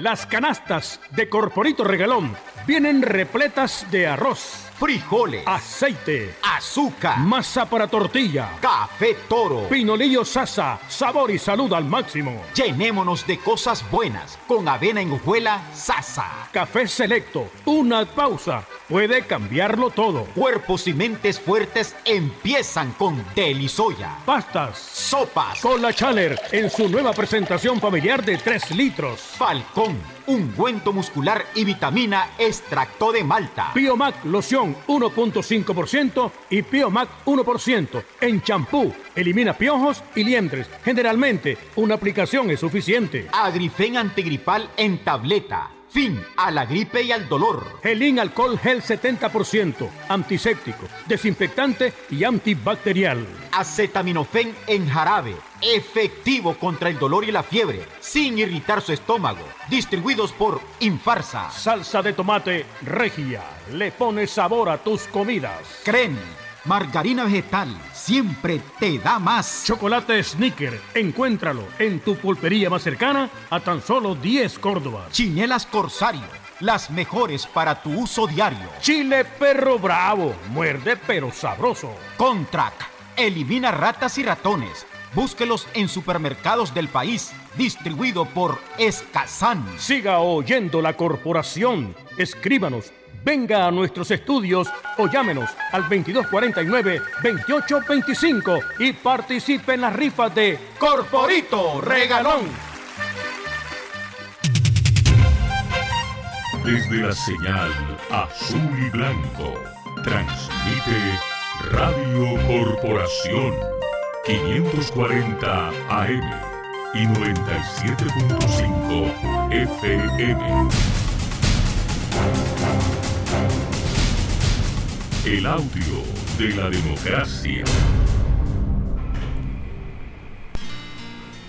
Las canastas de Corporito Regalón vienen repletas de arroz frijoles, aceite, azúcar, masa para tortilla, café toro, pinolillo sasa, sabor y salud al máximo. Llenémonos de cosas buenas con avena en hojuela sasa. Café selecto, una pausa, puede cambiarlo todo. Cuerpos y mentes fuertes empiezan con Delisoya. Pastas, sopas, Cola Chaler en su nueva presentación familiar de 3 litros. Falcón ungüento muscular y vitamina extracto de malta. Biomac loción 1.5% y Biomac 1% en champú. Elimina piojos y liendres. Generalmente, una aplicación es suficiente. Agrifen antigripal en tableta. Fin a la gripe y al dolor. Gelín alcohol gel 70%, antiséptico, desinfectante y antibacterial. Acetaminofén en jarabe, efectivo contra el dolor y la fiebre, sin irritar su estómago. Distribuidos por Infarsa. Salsa de tomate regia, le pone sabor a tus comidas. Creme, margarina vegetal, siempre te da más. Chocolate Snicker, encuéntralo en tu pulpería más cercana a tan solo 10 Córdobas. Chinelas Corsario, las mejores para tu uso diario. Chile Perro Bravo, muerde pero sabroso. Contrac, elimina ratas y ratones. Búsquelos en supermercados del país, distribuido por Escazán. Siga oyendo la corporación. Escríbanos, venga a nuestros estudios o llámenos al 2249-2825 y participe en las rifas de Corporito Regalón. Desde la señal azul y blanco, transmite Radio Corporación 540 AM y 97.5 FM. El audio de la democracia.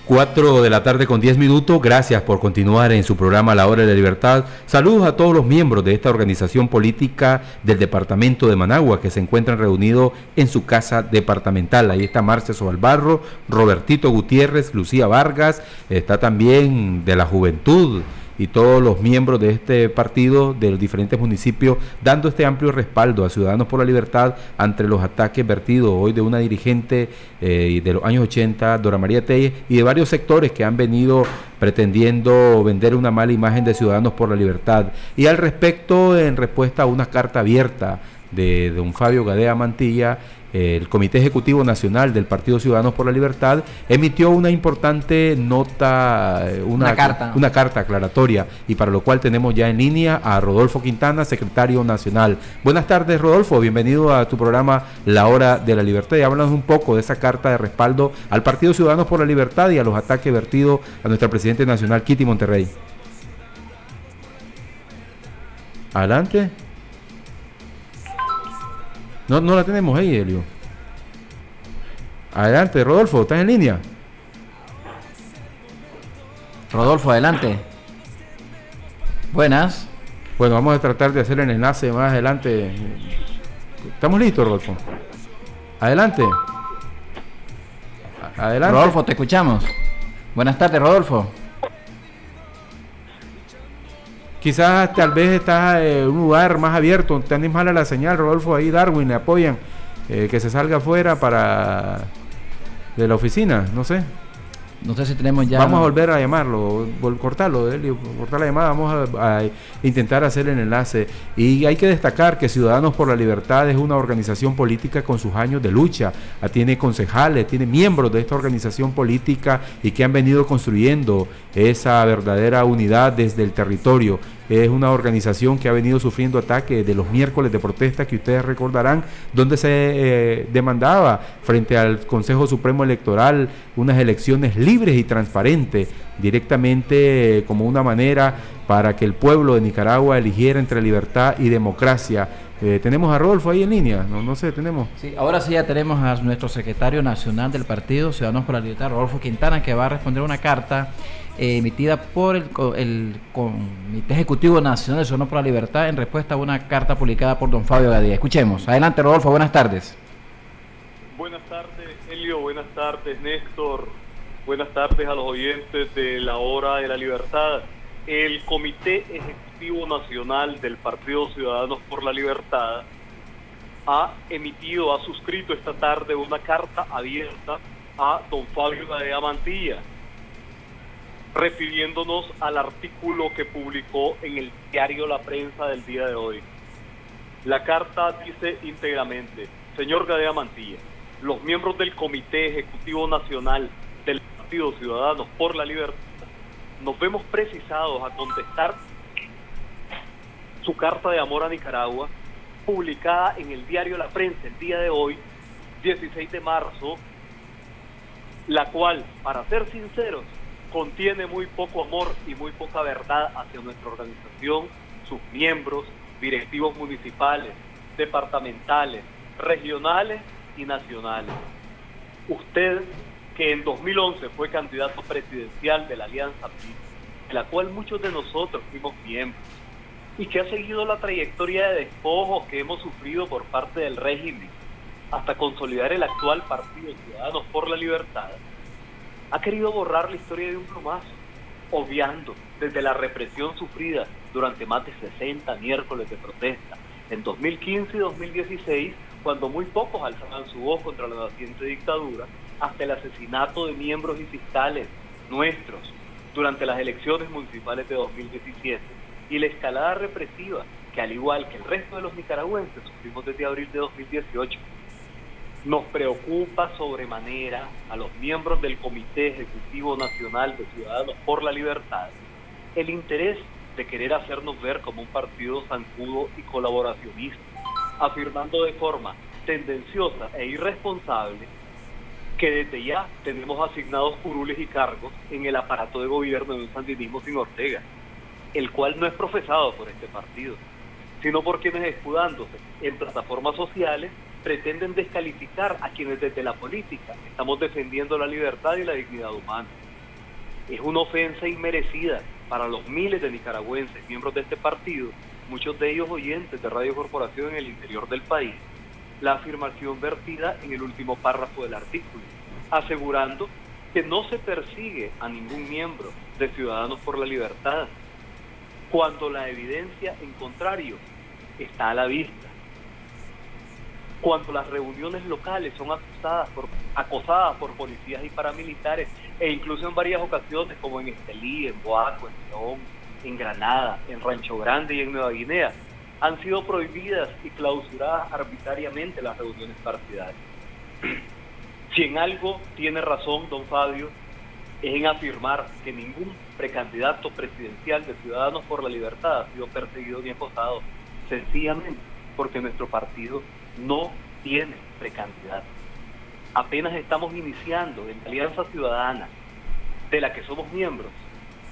4 de la tarde con 10 minutos. Gracias por continuar en su programa La Hora de la Libertad. Saludos a todos los miembros de esta organización política del departamento de Managua que se encuentran reunidos en su casa departamental. Ahí está Marcia Sobalbarro, Robertito Gutiérrez, Lucía Vargas, está también de la Juventud y todos los miembros de este partido de los diferentes municipios dando este amplio respaldo a Ciudadanos por la Libertad ante los ataques vertidos hoy de una dirigente eh, de los años 80, Dora María Telles, y de varios sectores que han venido pretendiendo vender una mala imagen de Ciudadanos por la Libertad. Y al respecto, en respuesta a una carta abierta de don Fabio Gadea Mantilla, el Comité Ejecutivo Nacional del Partido Ciudadanos por la Libertad emitió una importante nota, eh, una, carta. una carta aclaratoria, y para lo cual tenemos ya en línea a Rodolfo Quintana, secretario nacional. Buenas tardes, Rodolfo, bienvenido a tu programa La Hora de la Libertad y háblanos un poco de esa carta de respaldo al Partido Ciudadanos por la Libertad y a los ataques vertidos a nuestra Presidente Nacional, Kitty Monterrey. Adelante. No, no la tenemos ahí, Helio. Adelante, Rodolfo, ¿estás en línea? Rodolfo, adelante. Buenas. Bueno, vamos a tratar de hacer el enlace más adelante. ¿Estamos listos, Rodolfo? Adelante. Adelante. Rodolfo, te escuchamos. Buenas tardes, Rodolfo. Quizás tal vez estás en un lugar más abierto, tenés mala la señal, Rodolfo, ahí Darwin, le apoyan, eh, que se salga afuera para de la oficina, no sé. No sé si tenemos ya. Vamos a volver a llamarlo, cortarlo, Elio, cortar la llamada, vamos a, a intentar hacer el enlace. Y hay que destacar que Ciudadanos por la Libertad es una organización política con sus años de lucha. Ah, Tiene concejales, tiene miembros de esta organización política y que han venido construyendo esa verdadera unidad desde el territorio. Es una organización que ha venido sufriendo ataques de los miércoles de protesta que ustedes recordarán, donde se eh, demandaba frente al Consejo Supremo Electoral unas elecciones libres y transparentes, directamente eh, como una manera para que el pueblo de Nicaragua eligiera entre libertad y democracia. Eh, tenemos a Rodolfo ahí en línea, no, sé, tenemos. Sí, ahora sí ya tenemos a nuestro secretario nacional del partido Ciudadanos por la Libertad, Rodolfo Quintana, que va a responder una carta eh, emitida por el, el Comité Ejecutivo Nacional de Ciudadanos por la Libertad en respuesta a una carta publicada por don Fabio Gadía. Escuchemos. Adelante, Rodolfo, buenas tardes. Buenas tardes, Helio. Buenas tardes, Néstor. Buenas tardes a los oyentes de la Hora de la Libertad. El Comité Ejecutivo Nacional del Partido Ciudadanos por la Libertad ha emitido, ha suscrito esta tarde una carta abierta a don Fabio Gadea Mantilla, refiriéndonos al artículo que publicó en el diario La Prensa del día de hoy. La carta dice íntegramente, señor Gadea Mantilla, los miembros del Comité Ejecutivo Nacional del Partido Ciudadanos por la Libertad nos vemos precisados a contestar su carta de amor a Nicaragua, publicada en el diario La Prensa el día de hoy, 16 de marzo, la cual, para ser sinceros, contiene muy poco amor y muy poca verdad hacia nuestra organización, sus miembros, directivos municipales, departamentales, regionales y nacionales. Usted, que en 2011 fue candidato presidencial de la Alianza PRI, de la cual muchos de nosotros fuimos miembros, y que ha seguido la trayectoria de despojos que hemos sufrido por parte del régimen hasta consolidar el actual Partido Ciudadanos por la Libertad, ha querido borrar la historia de un plumazo, obviando desde la represión sufrida durante más de 60 miércoles de protesta en 2015 y 2016, cuando muy pocos alzaban su voz contra la naciente dictadura, hasta el asesinato de miembros y fiscales nuestros durante las elecciones municipales de 2017 y la escalada represiva que al igual que el resto de los nicaragüenses sufrimos desde abril de 2018. Nos preocupa sobremanera a los miembros del Comité Ejecutivo Nacional de Ciudadanos por la Libertad el interés de querer hacernos ver como un partido zancudo y colaboracionista, afirmando de forma tendenciosa e irresponsable que desde ya tenemos asignados curules y cargos en el aparato de gobierno de un sandinismo sin Ortega, el cual no es profesado por este partido, sino por quienes escudándose en plataformas sociales pretenden descalificar a quienes desde la política estamos defendiendo la libertad y la dignidad humana. Es una ofensa inmerecida para los miles de nicaragüenses, miembros de este partido, muchos de ellos oyentes de Radio Corporación en el interior del país, la afirmación vertida en el último párrafo del artículo, asegurando que no se persigue a ningún miembro de Ciudadanos por la Libertad, cuando la evidencia en contrario está a la vista. Cuando las reuniones locales son acosadas por, acosadas por policías y paramilitares, e incluso en varias ocasiones, como en Estelí, en Boaco, en León, en Granada, en Rancho Grande y en Nueva Guinea, han sido prohibidas y clausuradas arbitrariamente las reuniones partidarias. Si en algo tiene razón don Fabio, es en afirmar que ningún precandidato presidencial de Ciudadanos por la Libertad ha sido perseguido ni acosado, sencillamente porque nuestro partido no tiene precandidato. Apenas estamos iniciando en Alianza Ciudadana, de la que somos miembros,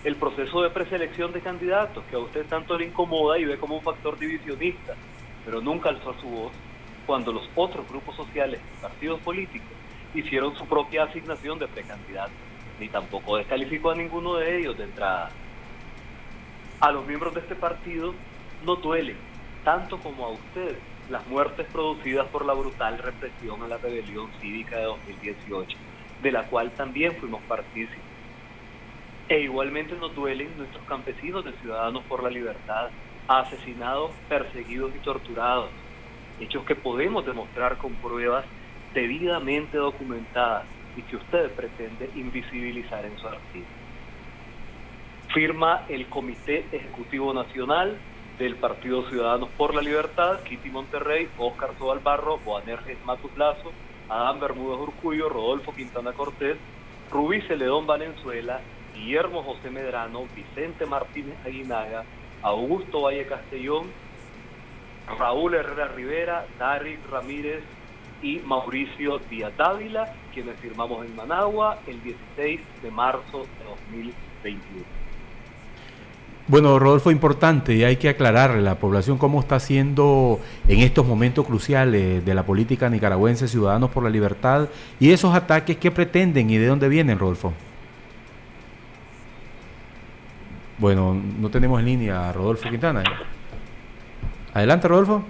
el proceso de preselección de candidatos, que a usted tanto le incomoda y ve como un factor divisionista, pero nunca alzó su voz cuando los otros grupos sociales y partidos políticos hicieron su propia asignación de precandidatos, ni tampoco descalificó a ninguno de ellos de entrada. A los miembros de este partido no duele, tanto como a ustedes, las muertes producidas por la brutal represión a la rebelión cívica de 2018, de la cual también fuimos partícipes. E igualmente nos duelen nuestros campesinos de Ciudadanos por la Libertad, asesinados, perseguidos y torturados, hechos que podemos demostrar con pruebas debidamente documentadas y que usted pretende invisibilizar en su artículo. Firma el Comité Ejecutivo Nacional del Partido Ciudadanos por la Libertad, Kitty Monterrey, Óscar Sobalbarro, Boanerges Matus Lazo, Adán Bermúdez Urcullo, Rodolfo Quintana Cortés, Rubí Celedón Valenzuela, Guillermo José Medrano, Vicente Martínez Aguinaga, Augusto Valle Castellón, Raúl Herrera Rivera, Darik Ramírez y Mauricio Díaz Dávila, quienes firmamos en Managua el 16 de marzo de 2021. Bueno, Rodolfo, importante y hay que aclararle a la población cómo está haciendo en estos momentos cruciales de la política nicaragüense Ciudadanos por la Libertad y esos ataques que pretenden y de dónde vienen, Rodolfo. Bueno, no tenemos en línea a Rodolfo Quintana. Adelante, Rodolfo.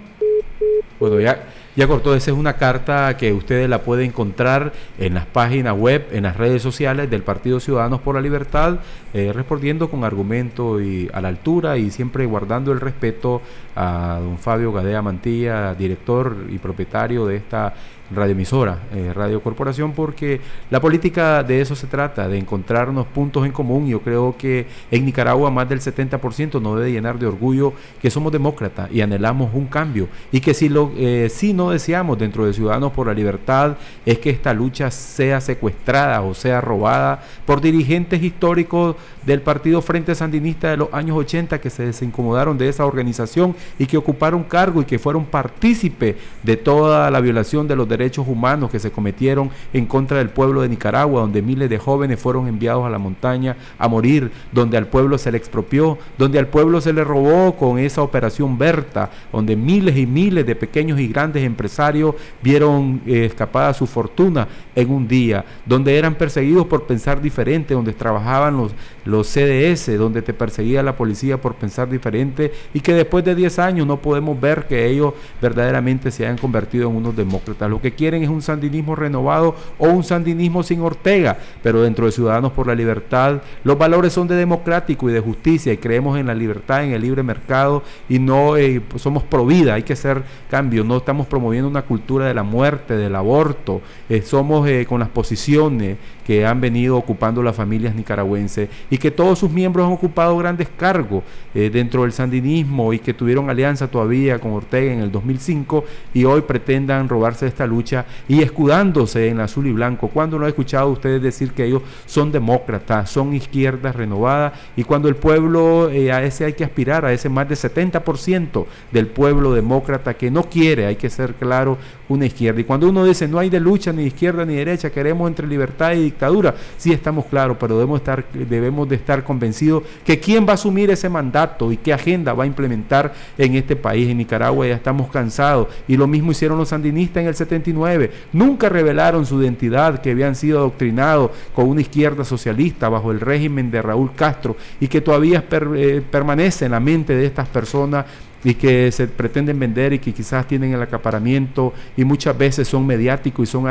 Ya, ya cortó, esa es una carta que ustedes la pueden encontrar en las páginas web, en las redes sociales del Partido Ciudadanos por la Libertad, eh, respondiendo con argumento y a la altura y siempre guardando el respeto a don Fabio Gadea Mantilla, director y propietario de esta radioemisora, eh, Radio Corporación, porque la política de eso se trata, de encontrarnos puntos en común. Yo creo que en Nicaragua más del 70% nos debe llenar de orgullo que somos demócratas y anhelamos un cambio y que si, lo, eh, si no no deseamos dentro de Ciudadanos por la Libertad es que esta lucha sea secuestrada o sea robada por dirigentes históricos del Partido Frente Sandinista de los años 80 que se desincomodaron de esa organización y que ocuparon cargo y que fueron partícipe de toda la violación de los derechos humanos que se cometieron en contra del pueblo de Nicaragua, donde miles de jóvenes fueron enviados a la montaña a morir, donde al pueblo se le expropió, donde al pueblo se le robó con esa operación Berta, donde miles y miles de pequeños y grandes empresarios vieron eh, escapada su fortuna en un día, donde eran perseguidos por pensar diferente, donde trabajaban los, los CDS, donde te perseguía la policía por pensar diferente y que después de 10 años no podemos ver que ellos verdaderamente se hayan convertido en unos demócratas. Lo que quieren es un sandinismo renovado o un sandinismo sin Ortega, pero dentro de Ciudadanos por la Libertad los valores son de democrático y de justicia y creemos en la libertad, en el libre mercado y no eh, somos pro vida, hay que hacer cambios, no estamos promoviendo una cultura de la muerte, del aborto, eh, somos eh, con las posiciones que han venido ocupando las familias nicaragüenses y que todos sus miembros han ocupado grandes cargos eh, dentro del sandinismo y que tuvieron alianza todavía con Ortega en el 2005 y hoy pretendan robarse esta lucha y escudándose en azul y blanco. Cuando no he escuchado ustedes decir que ellos son demócratas, son izquierdas renovadas y cuando el pueblo, eh, a ese hay que aspirar, a ese más de 70% del pueblo demócrata que no quiere, hay que ser claro, una izquierda. Y cuando uno dice no hay de lucha ni izquierda ni derecha, queremos entre libertad y dictadura, sí estamos claros, pero debemos, estar, debemos de estar convencidos que quién va a asumir ese mandato y qué agenda va a implementar en este país. En Nicaragua ya estamos cansados y lo mismo hicieron los sandinistas en el 79. Nunca revelaron su identidad, que habían sido adoctrinados con una izquierda socialista bajo el régimen de Raúl Castro y que todavía eh, permanece en la mente de estas personas y que se pretenden vender y que quizás tienen el acaparamiento y muchas veces son mediáticos y son,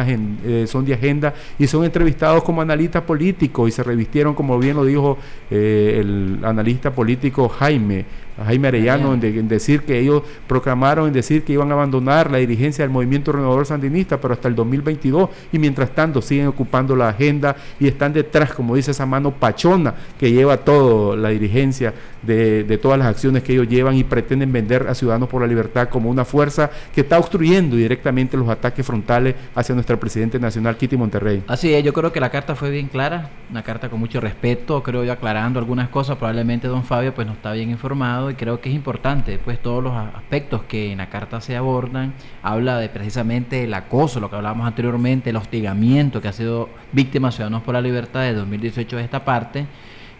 eh, son de agenda y son entrevistados como analistas políticos y se revistieron, como bien lo dijo eh, el analista político Jaime, Jaime Arellano en, decir que ellos proclamaron en decir que iban a abandonar la dirigencia del movimiento renovador sandinista, pero hasta el 2022 y mientras tanto siguen ocupando la agenda y están detrás, como dice esa mano pachona que lleva toda la dirigencia de, de, todas las acciones que ellos llevan y pretenden vender a Ciudadanos por la Libertad como una fuerza que está obstruyendo directamente los ataques frontales hacia nuestro presidente nacional, Kitty Monterrey. Así es, yo creo que la carta fue bien clara, una carta con mucho respeto, creo yo aclarando algunas cosas, probablemente don Fabio pues no está bien informado creo que es importante, pues todos los aspectos que en la carta se abordan, habla de precisamente el acoso, lo que hablábamos anteriormente, el hostigamiento que ha sido víctima Ciudadanos por la Libertad de 2018 de esta parte,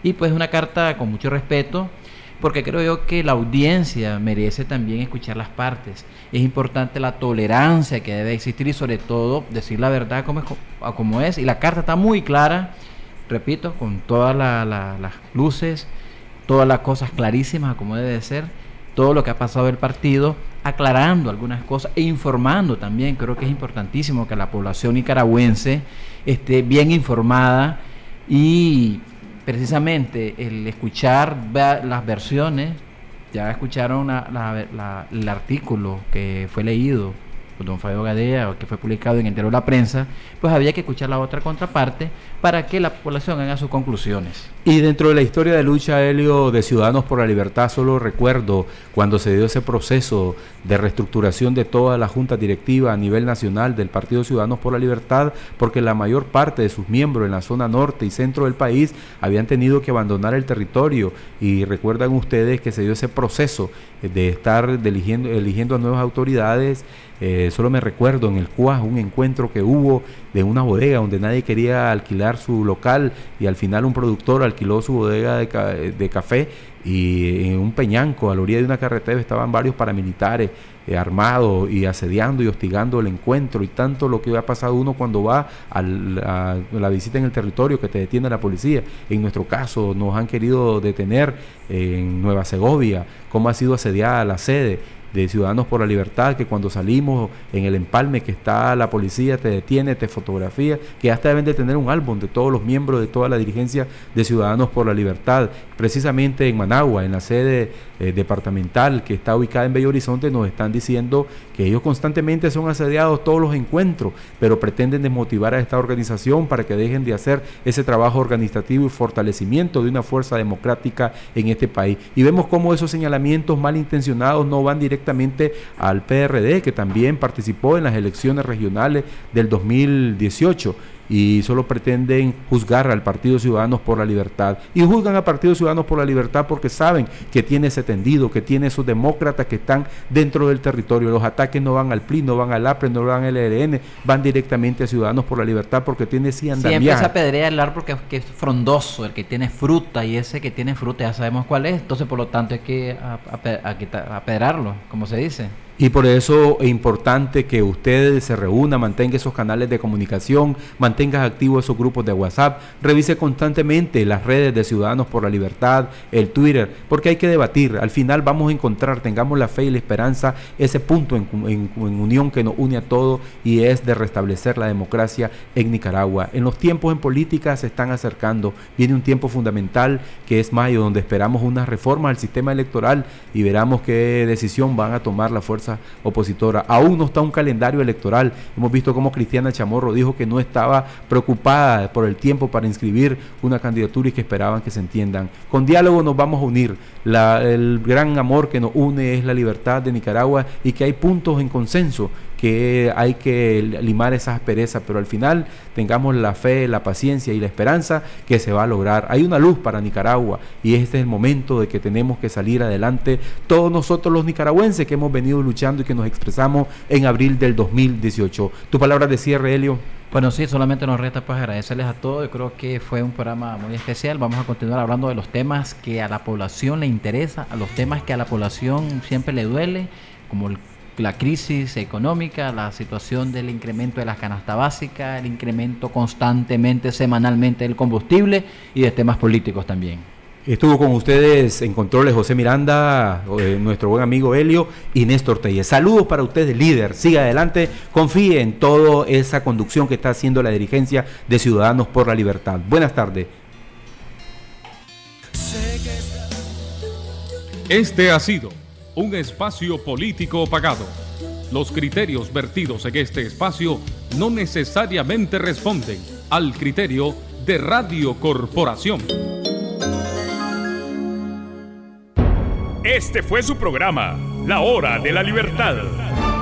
y pues una carta con mucho respeto, porque creo yo que la audiencia merece también escuchar las partes. Es importante la tolerancia que debe existir y sobre todo decir la verdad como es. y la carta está muy clara, repito, con todas las luces todas las cosas clarísimas como debe de ser, todo lo que ha pasado el partido, aclarando algunas cosas e informando también. Creo que es importantísimo que la población nicaragüense esté bien informada y precisamente el escuchar las versiones, ya escucharon el artículo que fue leído don Fabio Gadea, que fue publicado en entero la prensa, pues había que escuchar la otra contraparte para que la población haga sus conclusiones. Y dentro de la historia de lucha, Helio, de Ciudadanos por la Libertad, solo recuerdo cuando se dio ese proceso de reestructuración de toda la junta directiva a nivel nacional del Partido Ciudadanos por la Libertad, porque la mayor parte de sus miembros en la zona norte y centro del país habían tenido que abandonar el territorio. Y recuerdan ustedes que se dio ese proceso de estar eligiendo, eligiendo a nuevas autoridades eh, solo me recuerdo en el CUAS un encuentro que hubo de una bodega donde nadie quería alquilar su local y al final un productor alquiló su bodega de, café y en un peñanco a la orilla de una carretera estaban varios paramilitares eh, armados y asediando y hostigando el encuentro y tanto lo que ha pasado uno cuando va a la visita en el territorio que te detiene la policía. En nuestro caso nos han querido detener en Nueva Segovia, cómo ha sido asediada la sede de Ciudadanos por la Libertad, que cuando salimos en el empalme que está la policía te detiene, te fotografía, que hasta deben de tener un álbum de todos los miembros de toda la dirigencia de Ciudadanos por la Libertad. Precisamente en Managua, en la sede eh, departamental que está ubicada en Bello Horizonte, nos están diciendo que ellos constantemente son asediados todos los encuentros, pero pretenden desmotivar a esta organización para que dejen de hacer ese trabajo organizativo y fortalecimiento de una fuerza democrática en este país. Y vemos cómo esos señalamientos malintencionados no van directamente al PRD, que también participó en las elecciones regionales del 2018 y solo pretenden juzgar al Partido Ciudadanos por la Libertad. Y juzgan al Partido Ciudadanos por la Libertad porque saben que tiene ese tendido, que tiene esos demócratas que están dentro del territorio. Los ataques no van al PLI, no van al APRE, no van al ELN, van directamente a Ciudadanos por la Libertad porque tiene ese andamiaje. Siempre se apedrea el árbol porque es frondoso, el que tiene fruta y ese que tiene fruta ya sabemos cuál es. Entonces, por lo tanto, hay que apedrarlo, como se dice. Y por eso es importante que ustedes se reúnan, mantengan esos canales de comunicación, mantengan activos esos grupos de WhatsApp, revise constantemente las redes de Ciudadanos por la Libertad, el Twitter, porque hay que debatir. Al final vamos a encontrar, tengamos la fe y la esperanza, ese punto en, unión que nos une a todos y es de restablecer la democracia en Nicaragua. En los tiempos en política se están acercando, viene un tiempo fundamental que es mayo, donde esperamos una reforma al sistema electoral y veramos qué decisión van a tomar la opositora. Aún no está un calendario electoral. Hemos visto cómo Cristiana Chamorro dijo que no estaba preocupada por el tiempo para inscribir una candidatura y que esperaban que se entiendan. Con diálogo nos vamos a unir. el gran amor que nos une es la libertad de Nicaragua y que hay puntos en consenso que hay que limar esas asperezas, pero al final tengamos la fe, la paciencia y la esperanza que se va a lograr. Hay una luz para Nicaragua y este es el momento de que tenemos que salir adelante todos nosotros los nicaragüenses que hemos venido luchando y que nos expresamos en abril del 2018. Tu palabra de cierre, Helio. Bueno, sí, solamente nos resta pues agradecerles a todos. Yo creo que fue un programa muy especial. Vamos a continuar hablando de los temas que a la población le interesa, a los temas que a la población siempre le duele, como el la crisis económica, la situación del incremento de la canasta básica, el incremento constantemente, semanalmente del combustible y de temas políticos también. Estuvo con ustedes en controles José Miranda, eh, nuestro buen amigo Helio y Néstor Telles. Saludos para ustedes, líder. Siga adelante, confíe en toda esa conducción que está haciendo la dirigencia de Ciudadanos por la Libertad. Buenas tardes. Este ha sido un espacio político pagado. Los criterios vertidos en este espacio no necesariamente responden al criterio de Radio Corporación. Este fue su programa, La Hora de la Libertad,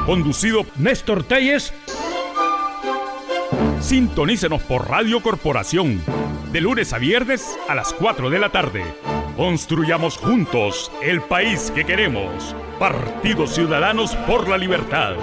conducido Néstor Telles. Sintonícenos por Radio Corporación, de lunes a viernes a las 4 de la tarde Construyamos juntos el país que queremos. Partidos Ciudadanos por la Libertad.